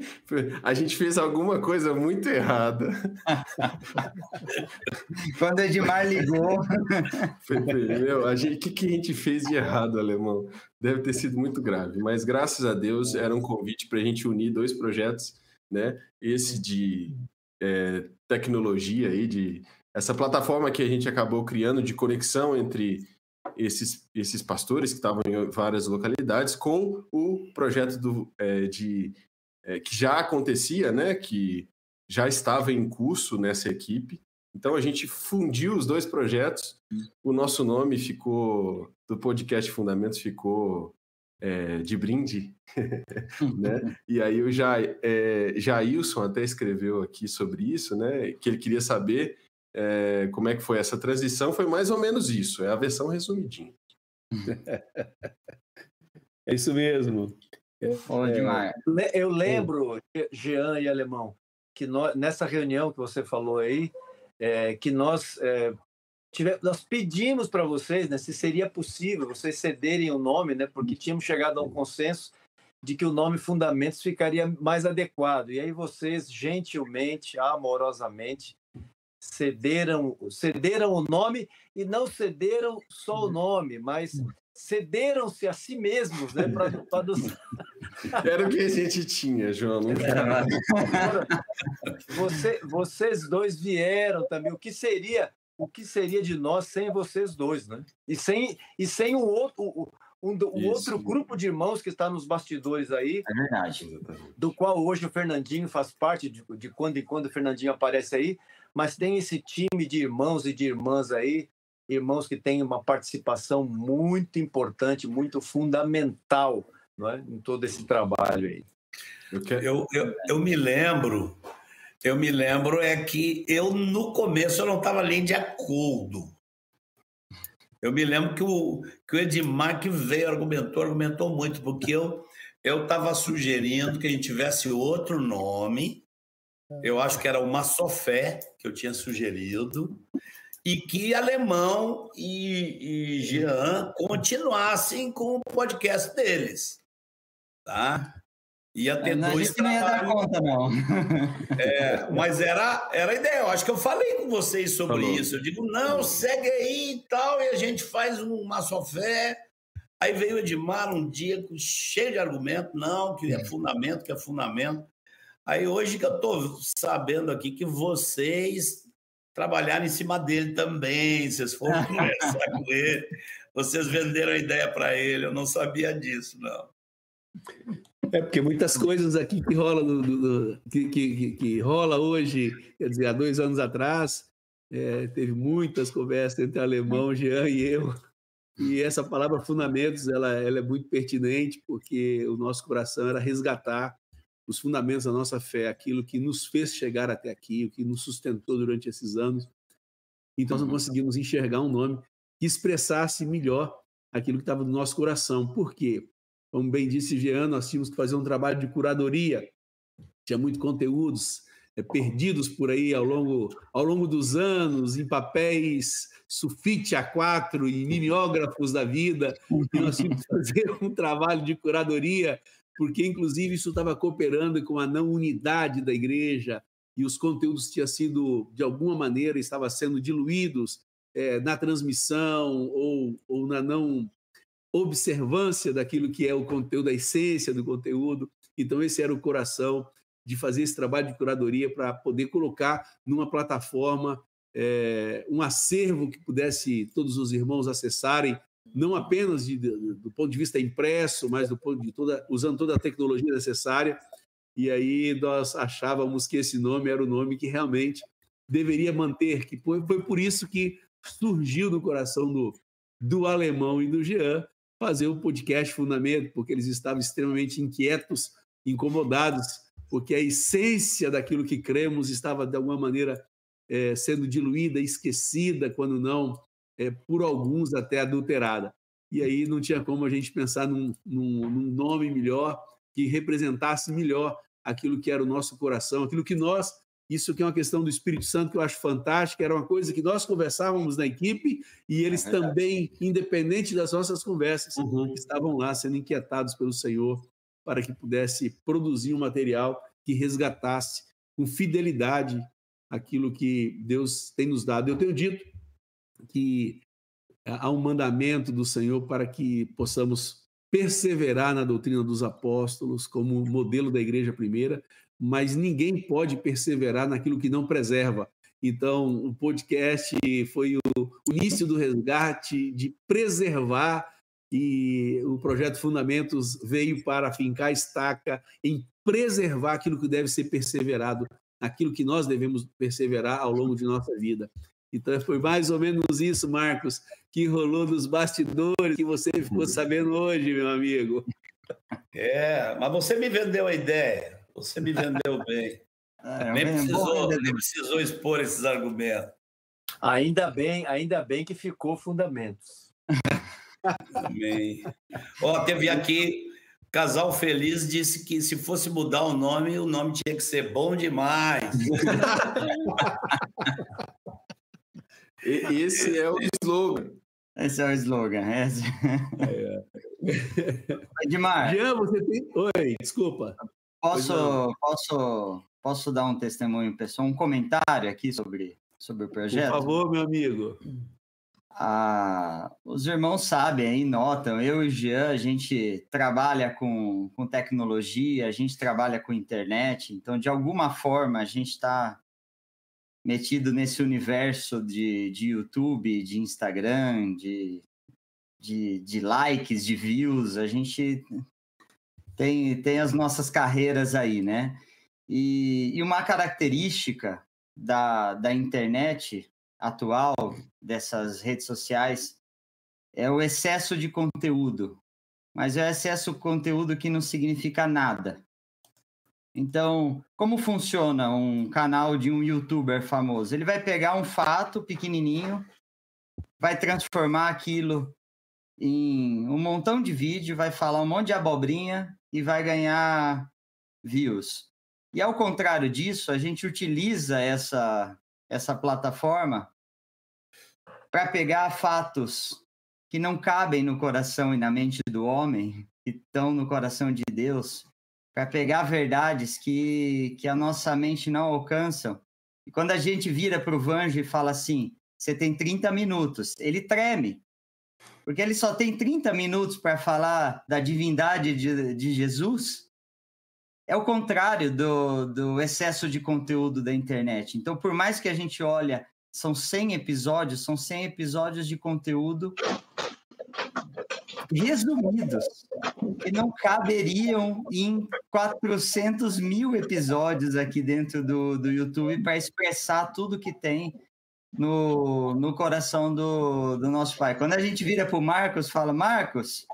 A gente fez alguma coisa muito errada. Quando o Edmar ligou. Meu, a gente, o que, que a gente fez de errado, alemão? Deve ter sido muito grave. Mas graças a Deus era um convite para a gente unir dois projetos, né? Esse de é, tecnologia aí, de essa plataforma que a gente acabou criando de conexão entre esses, esses pastores que estavam em várias localidades com o projeto do, é, de, é, que já acontecia, né, que já estava em curso nessa equipe. Então a gente fundiu os dois projetos. O nosso nome ficou do podcast Fundamentos ficou é, de brinde, né? E aí o ja, é, Jailson até escreveu aqui sobre isso, né? Que ele queria saber é, como é que foi essa transição. Foi mais ou menos isso, é a versão resumidinha. é isso mesmo. É, eu lembro, Jean e Alemão, que nós, nessa reunião que você falou aí, é, que nós é, tive, nós pedimos para vocês, né, se seria possível vocês cederem o nome, né, porque tínhamos chegado a um consenso de que o nome Fundamentos ficaria mais adequado. E aí vocês, gentilmente, amorosamente, cederam, cederam o nome e não cederam só o nome, mas cederam-se a si mesmos, né? Pra nos... Era o que a gente tinha, João. Você, vocês dois vieram também. O que seria o que seria de nós sem vocês dois, né? E sem, e sem um outro, um, um outro grupo de irmãos que está nos bastidores aí. É verdade. Do qual hoje o Fernandinho faz parte, de, de quando em quando o Fernandinho aparece aí, mas tem esse time de irmãos e de irmãs aí, irmãos que têm uma participação muito importante, muito fundamental não é? em todo esse trabalho aí. Eu, eu, eu me lembro eu me lembro é que eu, no começo, eu não estava nem de acordo. Eu me lembro que o, que o Edmar que veio, argumentou, argumentou muito, porque eu estava sugerindo que a gente tivesse outro nome. Eu acho que era uma só fé que eu tinha sugerido e que Alemão e, e Jean continuassem com o podcast deles, tá? Ia ter não, dois não ia dar conta, não. É, mas era, era a ideia. Eu acho que eu falei com vocês sobre Falou. isso. Eu digo, não, segue aí e tal, e a gente faz uma só fé. Aí veio o Edmar um dia cheio de argumento, não, que é fundamento, que é fundamento. Aí hoje que eu estou sabendo aqui que vocês trabalharam em cima dele também, vocês foram conversar com ele, vocês venderam a ideia para ele, eu não sabia disso, não. É porque muitas coisas aqui que rola, do, do, que, que, que, rola hoje, quer dizer, há dois anos atrás, é, teve muitas conversas entre alemão, Jean e eu, e essa palavra fundamentos, ela, ela é muito pertinente, porque o nosso coração era resgatar os fundamentos da nossa fé, aquilo que nos fez chegar até aqui, o que nos sustentou durante esses anos. Então, nós conseguimos enxergar um nome que expressasse melhor aquilo que estava no nosso coração. Por quê? Como bem disse Jean, nós tínhamos que fazer um trabalho de curadoria. Tinha muitos conteúdos é, perdidos por aí ao longo, ao longo dos anos, em papéis sulfite A4 e mimeógrafos da vida. E nós tínhamos que fazer um trabalho de curadoria, porque, inclusive, isso estava cooperando com a não unidade da igreja e os conteúdos tinham sido, de alguma maneira, estavam sendo diluídos é, na transmissão ou, ou na não observância daquilo que é o conteúdo, a essência do conteúdo. Então, esse era o coração de fazer esse trabalho de curadoria para poder colocar numa plataforma é, um acervo que pudesse todos os irmãos acessarem, não apenas de, de, do ponto de vista impresso, mas do ponto de toda, usando toda a tecnologia necessária. E aí nós achávamos que esse nome era o nome que realmente deveria manter, que foi, foi por isso que surgiu no coração do, do alemão e do Jean fazer o podcast Fundamento, porque eles estavam extremamente inquietos, incomodados, porque a essência daquilo que cremos estava, de alguma maneira, é, sendo diluída, esquecida, quando não, é, por alguns até adulterada. E aí não tinha como a gente pensar num, num, num nome melhor, que representasse melhor aquilo que era o nosso coração, aquilo que nós isso que é uma questão do Espírito Santo que eu acho fantástica, era uma coisa que nós conversávamos na equipe e eles é também, independente das nossas conversas, uhum. estavam lá sendo inquietados pelo Senhor para que pudesse produzir um material que resgatasse com fidelidade aquilo que Deus tem nos dado. Eu tenho dito que há um mandamento do Senhor para que possamos perseverar na doutrina dos apóstolos como modelo da igreja primeira, mas ninguém pode perseverar naquilo que não preserva. Então, o podcast foi o início do resgate de preservar e o projeto Fundamentos veio para fincar a estaca em preservar aquilo que deve ser perseverado, aquilo que nós devemos perseverar ao longo de nossa vida. Então, foi mais ou menos isso, Marcos, que rolou nos bastidores que você ficou sabendo hoje, meu amigo. É, mas você me vendeu a ideia. Você me vendeu bem. É, nem, precisou, nem precisou expor esses argumentos. Ainda bem, ainda bem que ficou fundamentos. Amém. Ó, teve aqui Casal Feliz disse que se fosse mudar o nome, o nome tinha que ser bom demais. Esse é o slogan. Esse é o slogan. Esse... É. Edmar. Jean, você tem. Oi, desculpa. Posso, posso, posso dar um testemunho pessoal, um comentário aqui sobre, sobre o projeto? Por favor, meu amigo. Ah, os irmãos sabem aí, notam, eu e o Jean, a gente trabalha com, com tecnologia, a gente trabalha com internet, então, de alguma forma, a gente está metido nesse universo de, de YouTube, de Instagram, de, de, de likes, de views, a gente tem, tem as nossas carreiras aí, né? E, e uma característica da, da internet atual, dessas redes sociais, é o excesso de conteúdo. Mas é o excesso de conteúdo que não significa nada. Então, como funciona um canal de um youtuber famoso? Ele vai pegar um fato pequenininho, vai transformar aquilo em um montão de vídeo, vai falar um monte de abobrinha e vai ganhar views. E ao contrário disso, a gente utiliza essa, essa plataforma para pegar fatos que não cabem no coração e na mente do homem, que estão no coração de Deus, para pegar verdades que, que a nossa mente não alcança. E quando a gente vira para o Vanjo e fala assim: você tem 30 minutos, ele treme, porque ele só tem 30 minutos para falar da divindade de, de Jesus. É o contrário do, do excesso de conteúdo da internet. Então, por mais que a gente olha, são 100 episódios, são 100 episódios de conteúdo resumidos, que não caberiam em 400 mil episódios aqui dentro do, do YouTube para expressar tudo que tem no, no coração do, do nosso pai. Quando a gente vira para o Marcos fala, Marcos,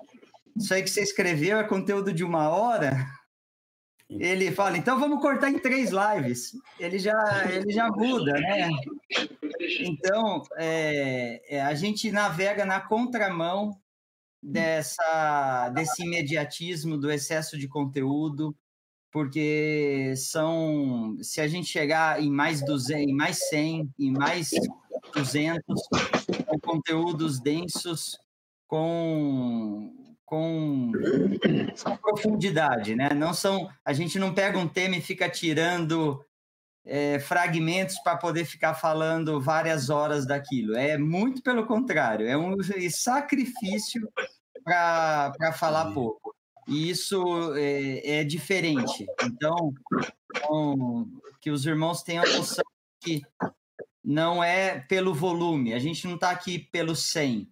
isso aí que você escreveu é conteúdo de uma hora? ele fala, então vamos cortar em três lives. Ele já, ele já muda, né? Então, é, é, a gente navega na contramão dessa, desse imediatismo, do excesso de conteúdo, porque são, se a gente chegar em mais 200, em mais 100, em mais 200, são conteúdos densos com com, com profundidade, né? Não são, a gente não pega um tema e fica tirando é, fragmentos para poder ficar falando várias horas daquilo. É muito pelo contrário, é um sacrifício para falar pouco. E isso é, é diferente. Então, então, que os irmãos tenham a noção que não é pelo volume, a gente não está aqui pelo 100,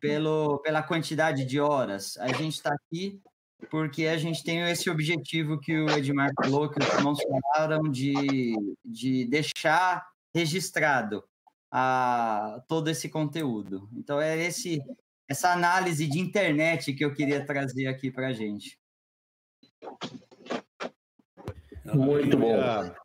pelo, pela quantidade de horas. A gente está aqui porque a gente tem esse objetivo que o Edmar falou, que os irmãos falaram, de, de deixar registrado a, todo esse conteúdo. Então, é esse, essa análise de internet que eu queria trazer aqui para a gente. Muito bom. Deixa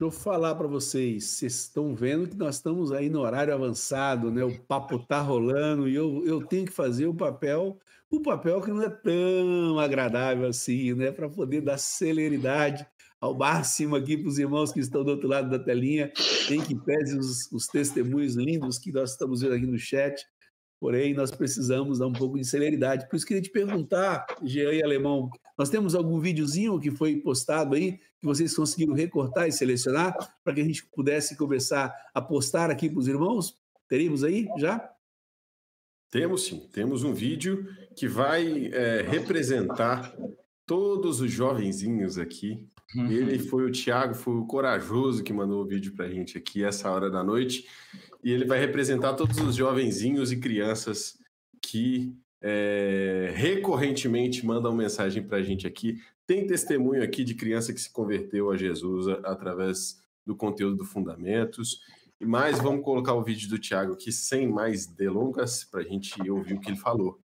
eu falar para vocês, vocês estão vendo que nós estamos aí no horário avançado, né? O papo tá rolando e eu, eu tenho que fazer o papel, o papel que não é tão agradável assim, né? Para poder dar celeridade ao máximo aqui para os irmãos que estão do outro lado da telinha, em que pese os, os testemunhos lindos que nós estamos vendo aqui no chat. Porém, nós precisamos dar um pouco de celeridade. Por isso, queria te perguntar, Jean e Alemão, nós temos algum videozinho que foi postado aí, que vocês conseguiram recortar e selecionar, para que a gente pudesse começar a postar aqui para os irmãos? Teríamos aí já? Temos sim, temos um vídeo que vai é, representar todos os jovenzinhos aqui. Uhum. Ele foi o Tiago, foi o corajoso que mandou o vídeo para a gente aqui essa hora da noite e ele vai representar todos os jovenzinhos e crianças que é, recorrentemente mandam mensagem para a gente aqui. Tem testemunho aqui de criança que se converteu a Jesus através do conteúdo do Fundamentos. E mais, vamos colocar o vídeo do Tiago aqui sem mais delongas para a gente ouvir o que ele falou.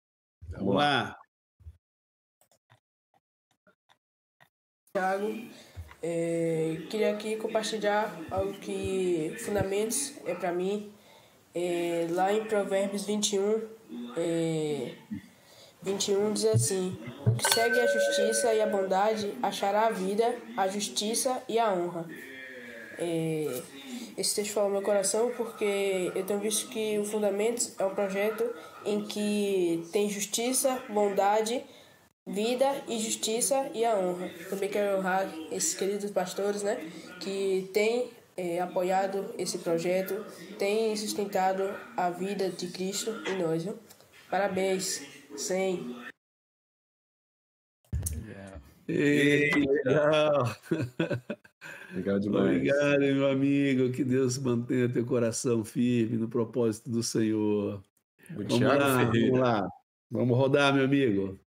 Vamos lá. Tiago, é, queria aqui compartilhar algo que Fundamentos é para mim. É, lá em Provérbios 21, é, 21 diz assim: O que segue a justiça e a bondade achará a vida, a justiça e a honra. É, esse texto fala meu coração porque eu tenho visto que o Fundamentos é um projeto em que tem justiça, bondade vida e justiça e a honra. Também quero honrar esses queridos pastores, né, que têm é, apoiado esse projeto, têm sustentado a vida de Cristo em nós. Viu? Parabéns, sem. Que legal! Legal demais. Obrigado, meu amigo. Que Deus mantenha teu coração firme no propósito do Senhor. O vamos lá, Ferreira. Vamos lá. Vamos rodar, meu amigo.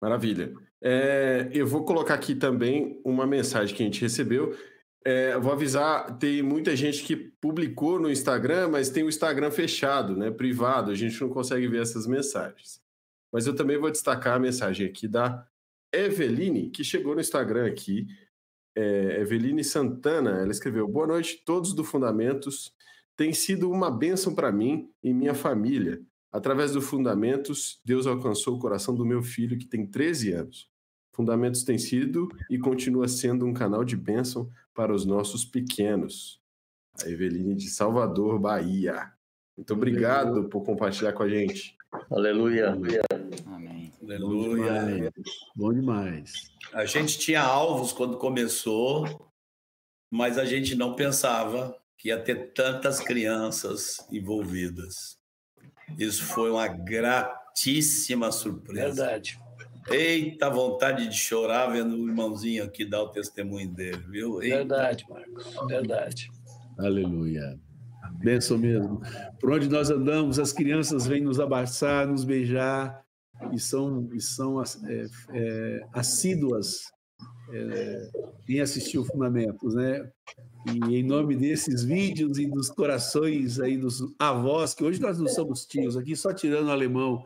Maravilha. É, eu vou colocar aqui também uma mensagem que a gente recebeu. É, vou avisar, tem muita gente que publicou no Instagram, mas tem o Instagram fechado, né, privado, a gente não consegue ver essas mensagens. Mas eu também vou destacar a mensagem aqui da Eveline, que chegou no Instagram aqui. É, Eveline Santana, ela escreveu: Boa noite, todos do Fundamentos. Tem sido uma bênção para mim e minha família. Através do Fundamentos, Deus alcançou o coração do meu filho, que tem 13 anos. Fundamentos tem sido e continua sendo um canal de bênção para os nossos pequenos. A Eveline de Salvador, Bahia. Muito obrigado por compartilhar com a gente. Aleluia. Amém. Aleluia. Bom demais. A gente tinha alvos quando começou, mas a gente não pensava que ia ter tantas crianças envolvidas. Isso foi uma gratíssima surpresa. Verdade. Eita vontade de chorar vendo o irmãozinho aqui dar o testemunho dele, viu? Eita. Verdade, Marcos. Verdade. Aleluia. Benção mesmo. Por onde nós andamos, as crianças vêm nos abraçar, nos beijar e são, e são é, é, assíduas é, quem assistiu Fundamentos, né? E em nome desses vídeos e dos corações aí dos avós, que hoje nós não somos tios, aqui só tirando o alemão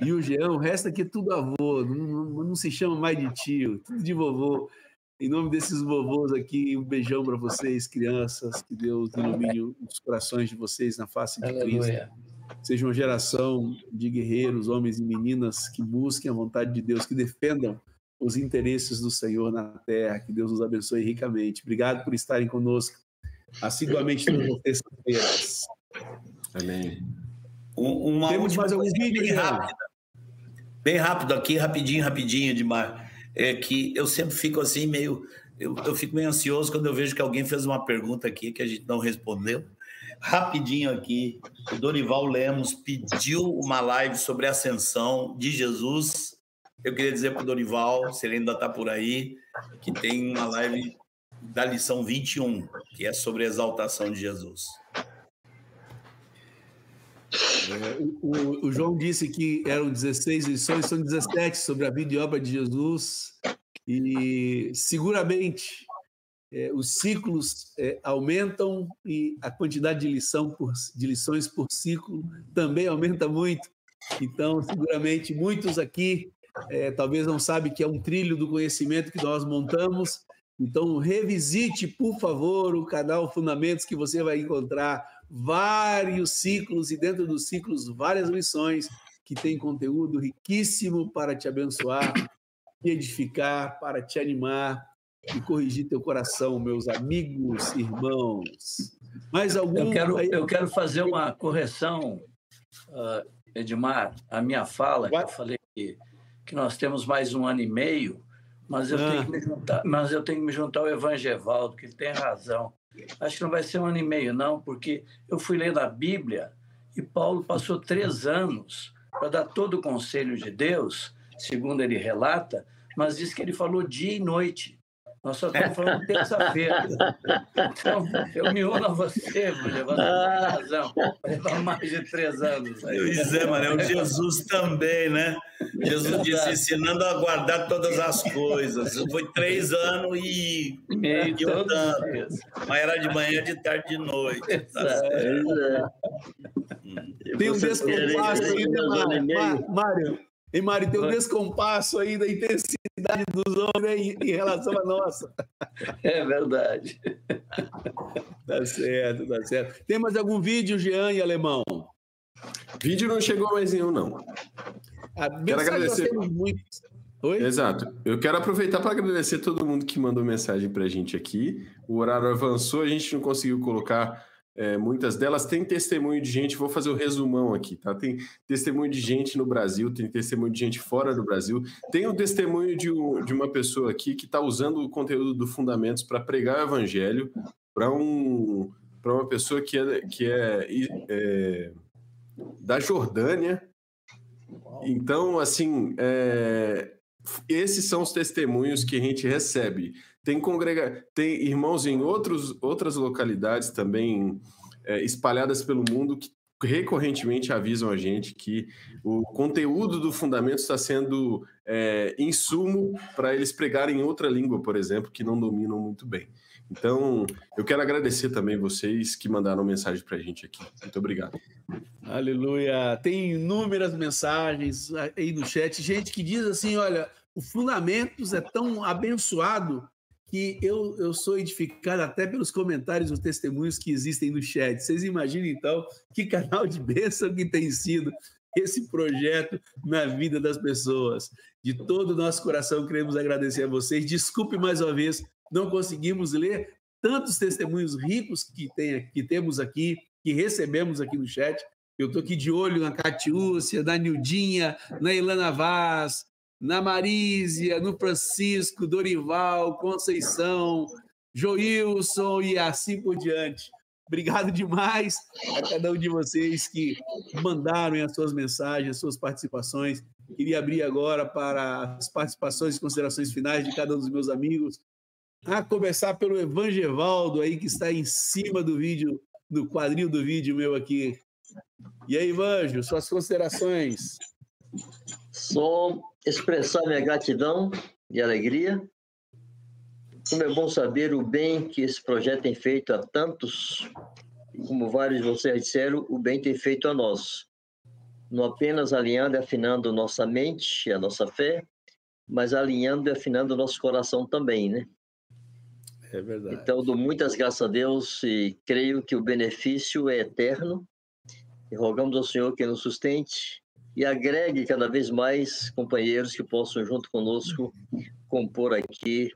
e o Jean, o resto aqui é tudo avô, não, não, não se chama mais de tio, tudo de vovô. Em nome desses vovôs aqui, um beijão para vocês, crianças, que Deus ilumine os corações de vocês na face de Cristo. Seja uma geração de guerreiros, homens e meninas que busquem a vontade de Deus, que defendam os interesses do Senhor na terra. Que Deus nos abençoe ricamente. Obrigado por estarem conosco assiduamente todas as terças-feiras. Amém. Uma Temos mais algum vídeo, bem rápido. Bem rápido aqui, rapidinho, rapidinho, Edmar. É que eu sempre fico assim meio... Eu, eu fico meio ansioso quando eu vejo que alguém fez uma pergunta aqui que a gente não respondeu. Rapidinho aqui, o Dorival Lemos pediu uma live sobre a ascensão de Jesus eu queria dizer para o Dorival, se ele ainda está por aí, que tem uma live da lição 21, que é sobre a exaltação de Jesus. É, o, o, João disse que eram 16 lições, são 17 sobre a vida e obra de Jesus, e seguramente é, os ciclos é, aumentam e a quantidade de, lição por, de lições por ciclo também aumenta muito. Então, seguramente, muitos aqui é, talvez não sabe que é um trilho do conhecimento que nós montamos. Então, revisite, por favor, o canal Fundamentos, que você vai encontrar vários ciclos e, dentro dos ciclos, várias lições que tem conteúdo riquíssimo para te abençoar, te edificar, para te animar e corrigir teu coração, meus amigos, irmãos. Mais algum? Eu quero, eu quero fazer uma correção, uh, Edmar, a minha fala, que eu falei que que nós temos mais um ano e meio, mas eu, ah. tenho, que me juntar, mas eu tenho que me juntar ao Evangevaldo, que ele tem razão. Acho que não vai ser um ano e meio, não, porque eu fui ler na Bíblia e Paulo passou três anos para dar todo o conselho de Deus, segundo ele relata, mas diz que ele falou dia e noite. Nós só estamos falando terça-feira. Então, eu me uno a você, mulher. Você tem razão. Vai mais de três anos. Pois é, mano. O Jesus também, né? Jesus disse ensinando a guardar todas as coisas. Foi três anos e meio Mas era de manhã, de tarde, de noite. Tá Tem um descompasso aí, né, Mário? E Mário, tem um descompasso aí da intensidade dos homens em relação à nossa. É verdade. Tá certo, tá certo. Tem mais algum vídeo, Jean e Alemão? Vídeo não chegou mais nenhum, não. A quero agradecer. Muito... Oi? Exato. Eu quero aproveitar para agradecer todo mundo que mandou mensagem para a gente aqui. O horário avançou, a gente não conseguiu colocar é, muitas delas têm testemunho de gente, vou fazer o um resumão aqui, tá? Tem testemunho de gente no Brasil, tem testemunho de gente fora do Brasil, tem o testemunho de, um, de uma pessoa aqui que está usando o conteúdo do Fundamentos para pregar o evangelho para um, uma pessoa que é, que é, é da Jordânia. Então, assim, é, esses são os testemunhos que a gente recebe. Tem, congrega... tem irmãos em outros, outras localidades também é, espalhadas pelo mundo que recorrentemente avisam a gente que o conteúdo do fundamento está sendo é, insumo para eles pregarem outra língua, por exemplo, que não dominam muito bem. Então, eu quero agradecer também vocês que mandaram mensagem para a gente aqui. Muito obrigado. Aleluia. Tem inúmeras mensagens aí no chat, gente que diz assim: olha, o Fundamentos é tão abençoado que eu, eu sou edificado até pelos comentários, os testemunhos que existem no chat. Vocês imaginam, então, que canal de bênção que tem sido esse projeto na vida das pessoas. De todo o nosso coração, queremos agradecer a vocês. Desculpe mais uma vez, não conseguimos ler tantos testemunhos ricos que, tem, que temos aqui, que recebemos aqui no chat. Eu estou aqui de olho na Catiúcia, na Nildinha, na Ilana Vaz, na Marísia, no Francisco, Dorival, Conceição, Joilson e assim por diante. Obrigado demais a cada um de vocês que mandaram as suas mensagens, as suas participações. Queria abrir agora para as participações e considerações finais de cada um dos meus amigos. A começar pelo Evangevaldo aí, que está em cima do vídeo, do quadril do vídeo meu aqui. E aí, Evanjo, suas considerações. Só expressar minha gratidão e alegria Como é bom saber o bem que esse projeto tem feito a tantos, como vários de vocês disseram, o bem tem feito a nós. Não apenas alinhando e afinando nossa mente, a nossa fé, mas alinhando e afinando nosso coração também, né? É verdade. Então, dou muitas graças a Deus e creio que o benefício é eterno. E rogamos ao Senhor que nos sustente e agregue cada vez mais companheiros que possam, junto conosco, compor aqui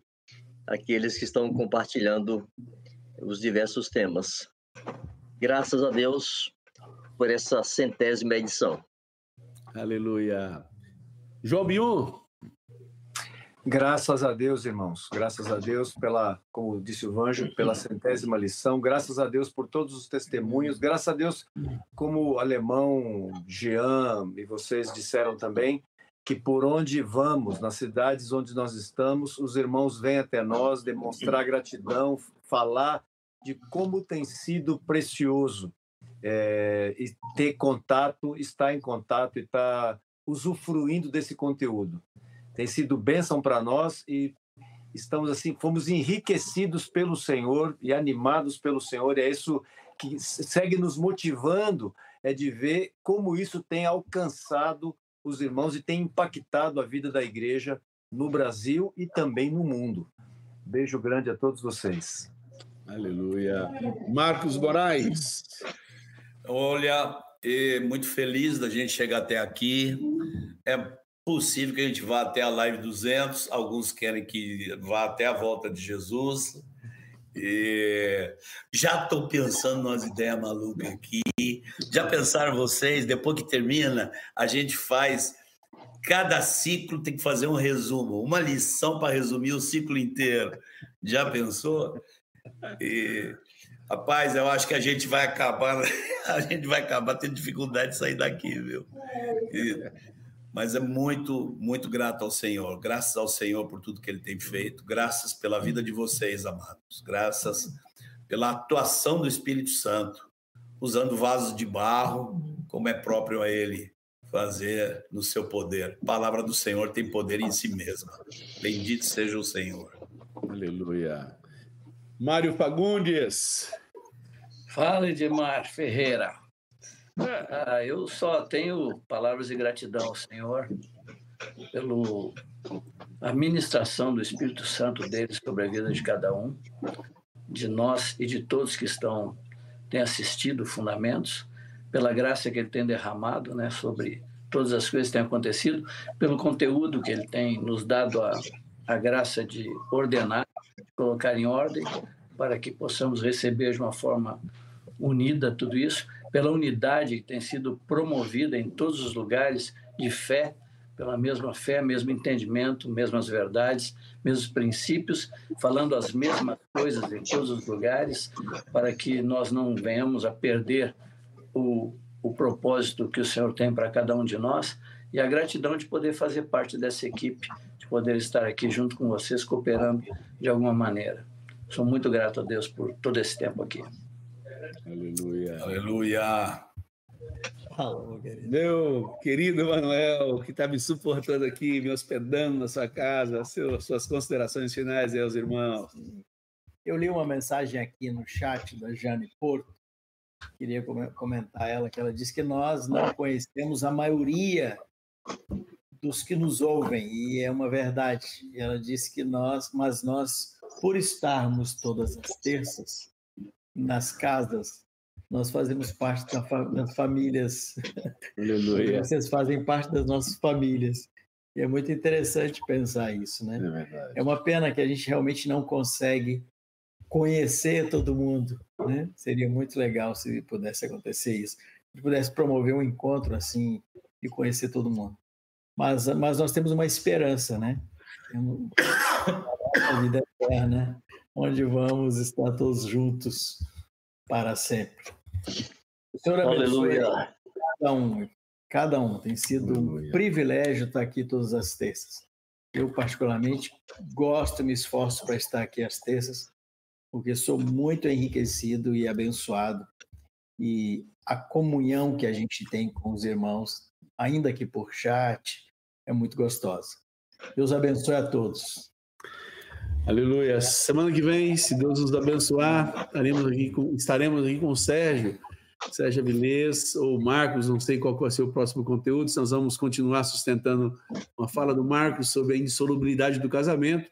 aqueles que estão compartilhando os diversos temas. Graças a Deus por essa centésima edição. Aleluia. João Bion. Graças a Deus, irmãos. Graças a Deus pela, como disse o Vanjo, pela centésima lição. Graças a Deus por todos os testemunhos. Graças a Deus, como o alemão Jean e vocês disseram também, que por onde vamos, nas cidades onde nós estamos, os irmãos vêm até nós demonstrar gratidão, falar de como tem sido precioso é, e ter contato, estar em contato e estar usufruindo desse conteúdo. Tem sido bênção para nós e estamos assim, fomos enriquecidos pelo Senhor e animados pelo Senhor. E é isso que segue nos motivando, é de ver como isso tem alcançado os irmãos e tem impactado a vida da igreja no Brasil e também no mundo. Beijo grande a todos vocês. Aleluia. Marcos Moraes. Olha, muito feliz da gente chegar até aqui. É possível que a gente vá até a live 200, alguns querem que vá até a volta de Jesus. E já estou pensando nas ideias malucas aqui. Já pensaram vocês? Depois que termina, a gente faz. Cada ciclo tem que fazer um resumo, uma lição para resumir o ciclo inteiro. Já pensou? E, rapaz, eu acho que a gente vai acabar, a gente vai acabar tendo dificuldade de sair daqui, viu? E, mas é muito, muito grato ao Senhor. Graças ao Senhor por tudo que Ele tem feito. Graças pela vida de vocês, amados. Graças pela atuação do Espírito Santo, usando vasos de barro, como é próprio a Ele fazer no seu poder. A palavra do Senhor tem poder em si mesma. Bendito seja o Senhor. Aleluia. Mário Fagundes. Fala, Edmar Ferreira. Ah, eu só tenho palavras de gratidão ao Senhor pelo a ministração do Espírito Santo dele sobre a vida de cada um, de nós e de todos que estão têm assistido Fundamentos, pela graça que ele tem derramado, né, sobre todas as coisas que têm acontecido, pelo conteúdo que ele tem nos dado a, a graça de ordenar, de colocar em ordem, para que possamos receber de uma forma unida tudo isso pela unidade que tem sido promovida em todos os lugares de fé, pela mesma fé, mesmo entendimento, mesmas verdades, mesmos princípios, falando as mesmas coisas em todos os lugares, para que nós não venhamos a perder o, o propósito que o Senhor tem para cada um de nós e a gratidão de poder fazer parte dessa equipe, de poder estar aqui junto com vocês, cooperando de alguma maneira. Sou muito grato a Deus por todo esse tempo aqui. Aleluia. Aleluia. Meu querido Manuel, que está me suportando aqui, me hospedando na sua casa, seu, suas considerações finais aí aos irmãos. Eu li uma mensagem aqui no chat da Jane Porto, queria comentar ela, que ela disse que nós não conhecemos a maioria dos que nos ouvem, e é uma verdade. Ela disse que nós, mas nós, por estarmos todas as terças nas casas, nós fazemos parte das famílias. Aleluia. Vocês fazem parte das nossas famílias. E é muito interessante pensar isso, né? É, verdade. é uma pena que a gente realmente não consegue conhecer todo mundo, né? Seria muito legal se pudesse acontecer isso. Se pudesse promover um encontro assim e conhecer todo mundo. Mas, mas nós temos uma esperança, né? A vida eterna, onde vamos estar todos juntos para sempre. O Senhor abençoe Aleluia. cada um. Cada um. Tem sido Aleluia. um privilégio estar aqui todas as terças. Eu, particularmente, gosto e me esforço para estar aqui às terças, porque sou muito enriquecido e abençoado. E a comunhão que a gente tem com os irmãos, ainda que por chat, é muito gostosa. Deus abençoe a todos. Aleluia. Semana que vem, se Deus nos abençoar, estaremos aqui com, estaremos aqui com o Sérgio, Sérgio Avilés ou Marcos, não sei qual vai ser o próximo conteúdo, nós vamos continuar sustentando uma fala do Marcos sobre a indissolubilidade do casamento,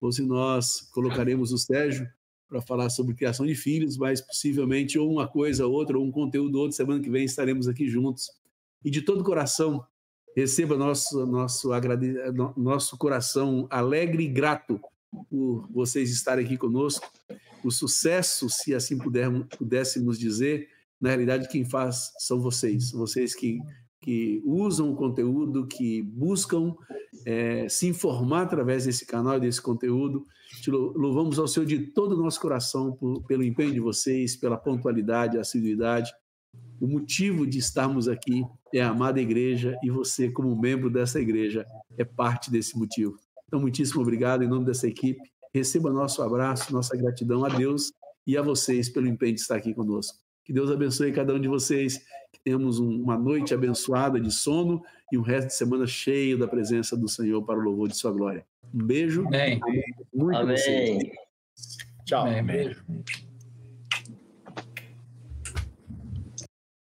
ou se nós colocaremos o Sérgio para falar sobre criação de filhos, mas possivelmente ou uma coisa, outra, ou um conteúdo, outro, semana que vem estaremos aqui juntos. E de todo coração, receba nosso, nosso, nosso coração alegre e grato por vocês estarem aqui conosco. O sucesso, se assim pudermos, pudéssemos dizer, na realidade quem faz são vocês, vocês que, que usam o conteúdo, que buscam é, se informar através desse canal e desse conteúdo. Te louvamos ao Senhor de todo o nosso coração por, pelo empenho de vocês, pela pontualidade, assiduidade. O motivo de estarmos aqui é a amada igreja e você, como membro dessa igreja, é parte desse motivo. Então, muitíssimo obrigado em nome dessa equipe. Receba nosso abraço, nossa gratidão a Deus e a vocês pelo empenho de estar aqui conosco. Que Deus abençoe cada um de vocês, que tenhamos uma noite abençoada de sono e um resto de semana cheio da presença do Senhor para o louvor de sua glória. Um beijo. Amém. Muito Amém. Tchau. Amém. Beijo.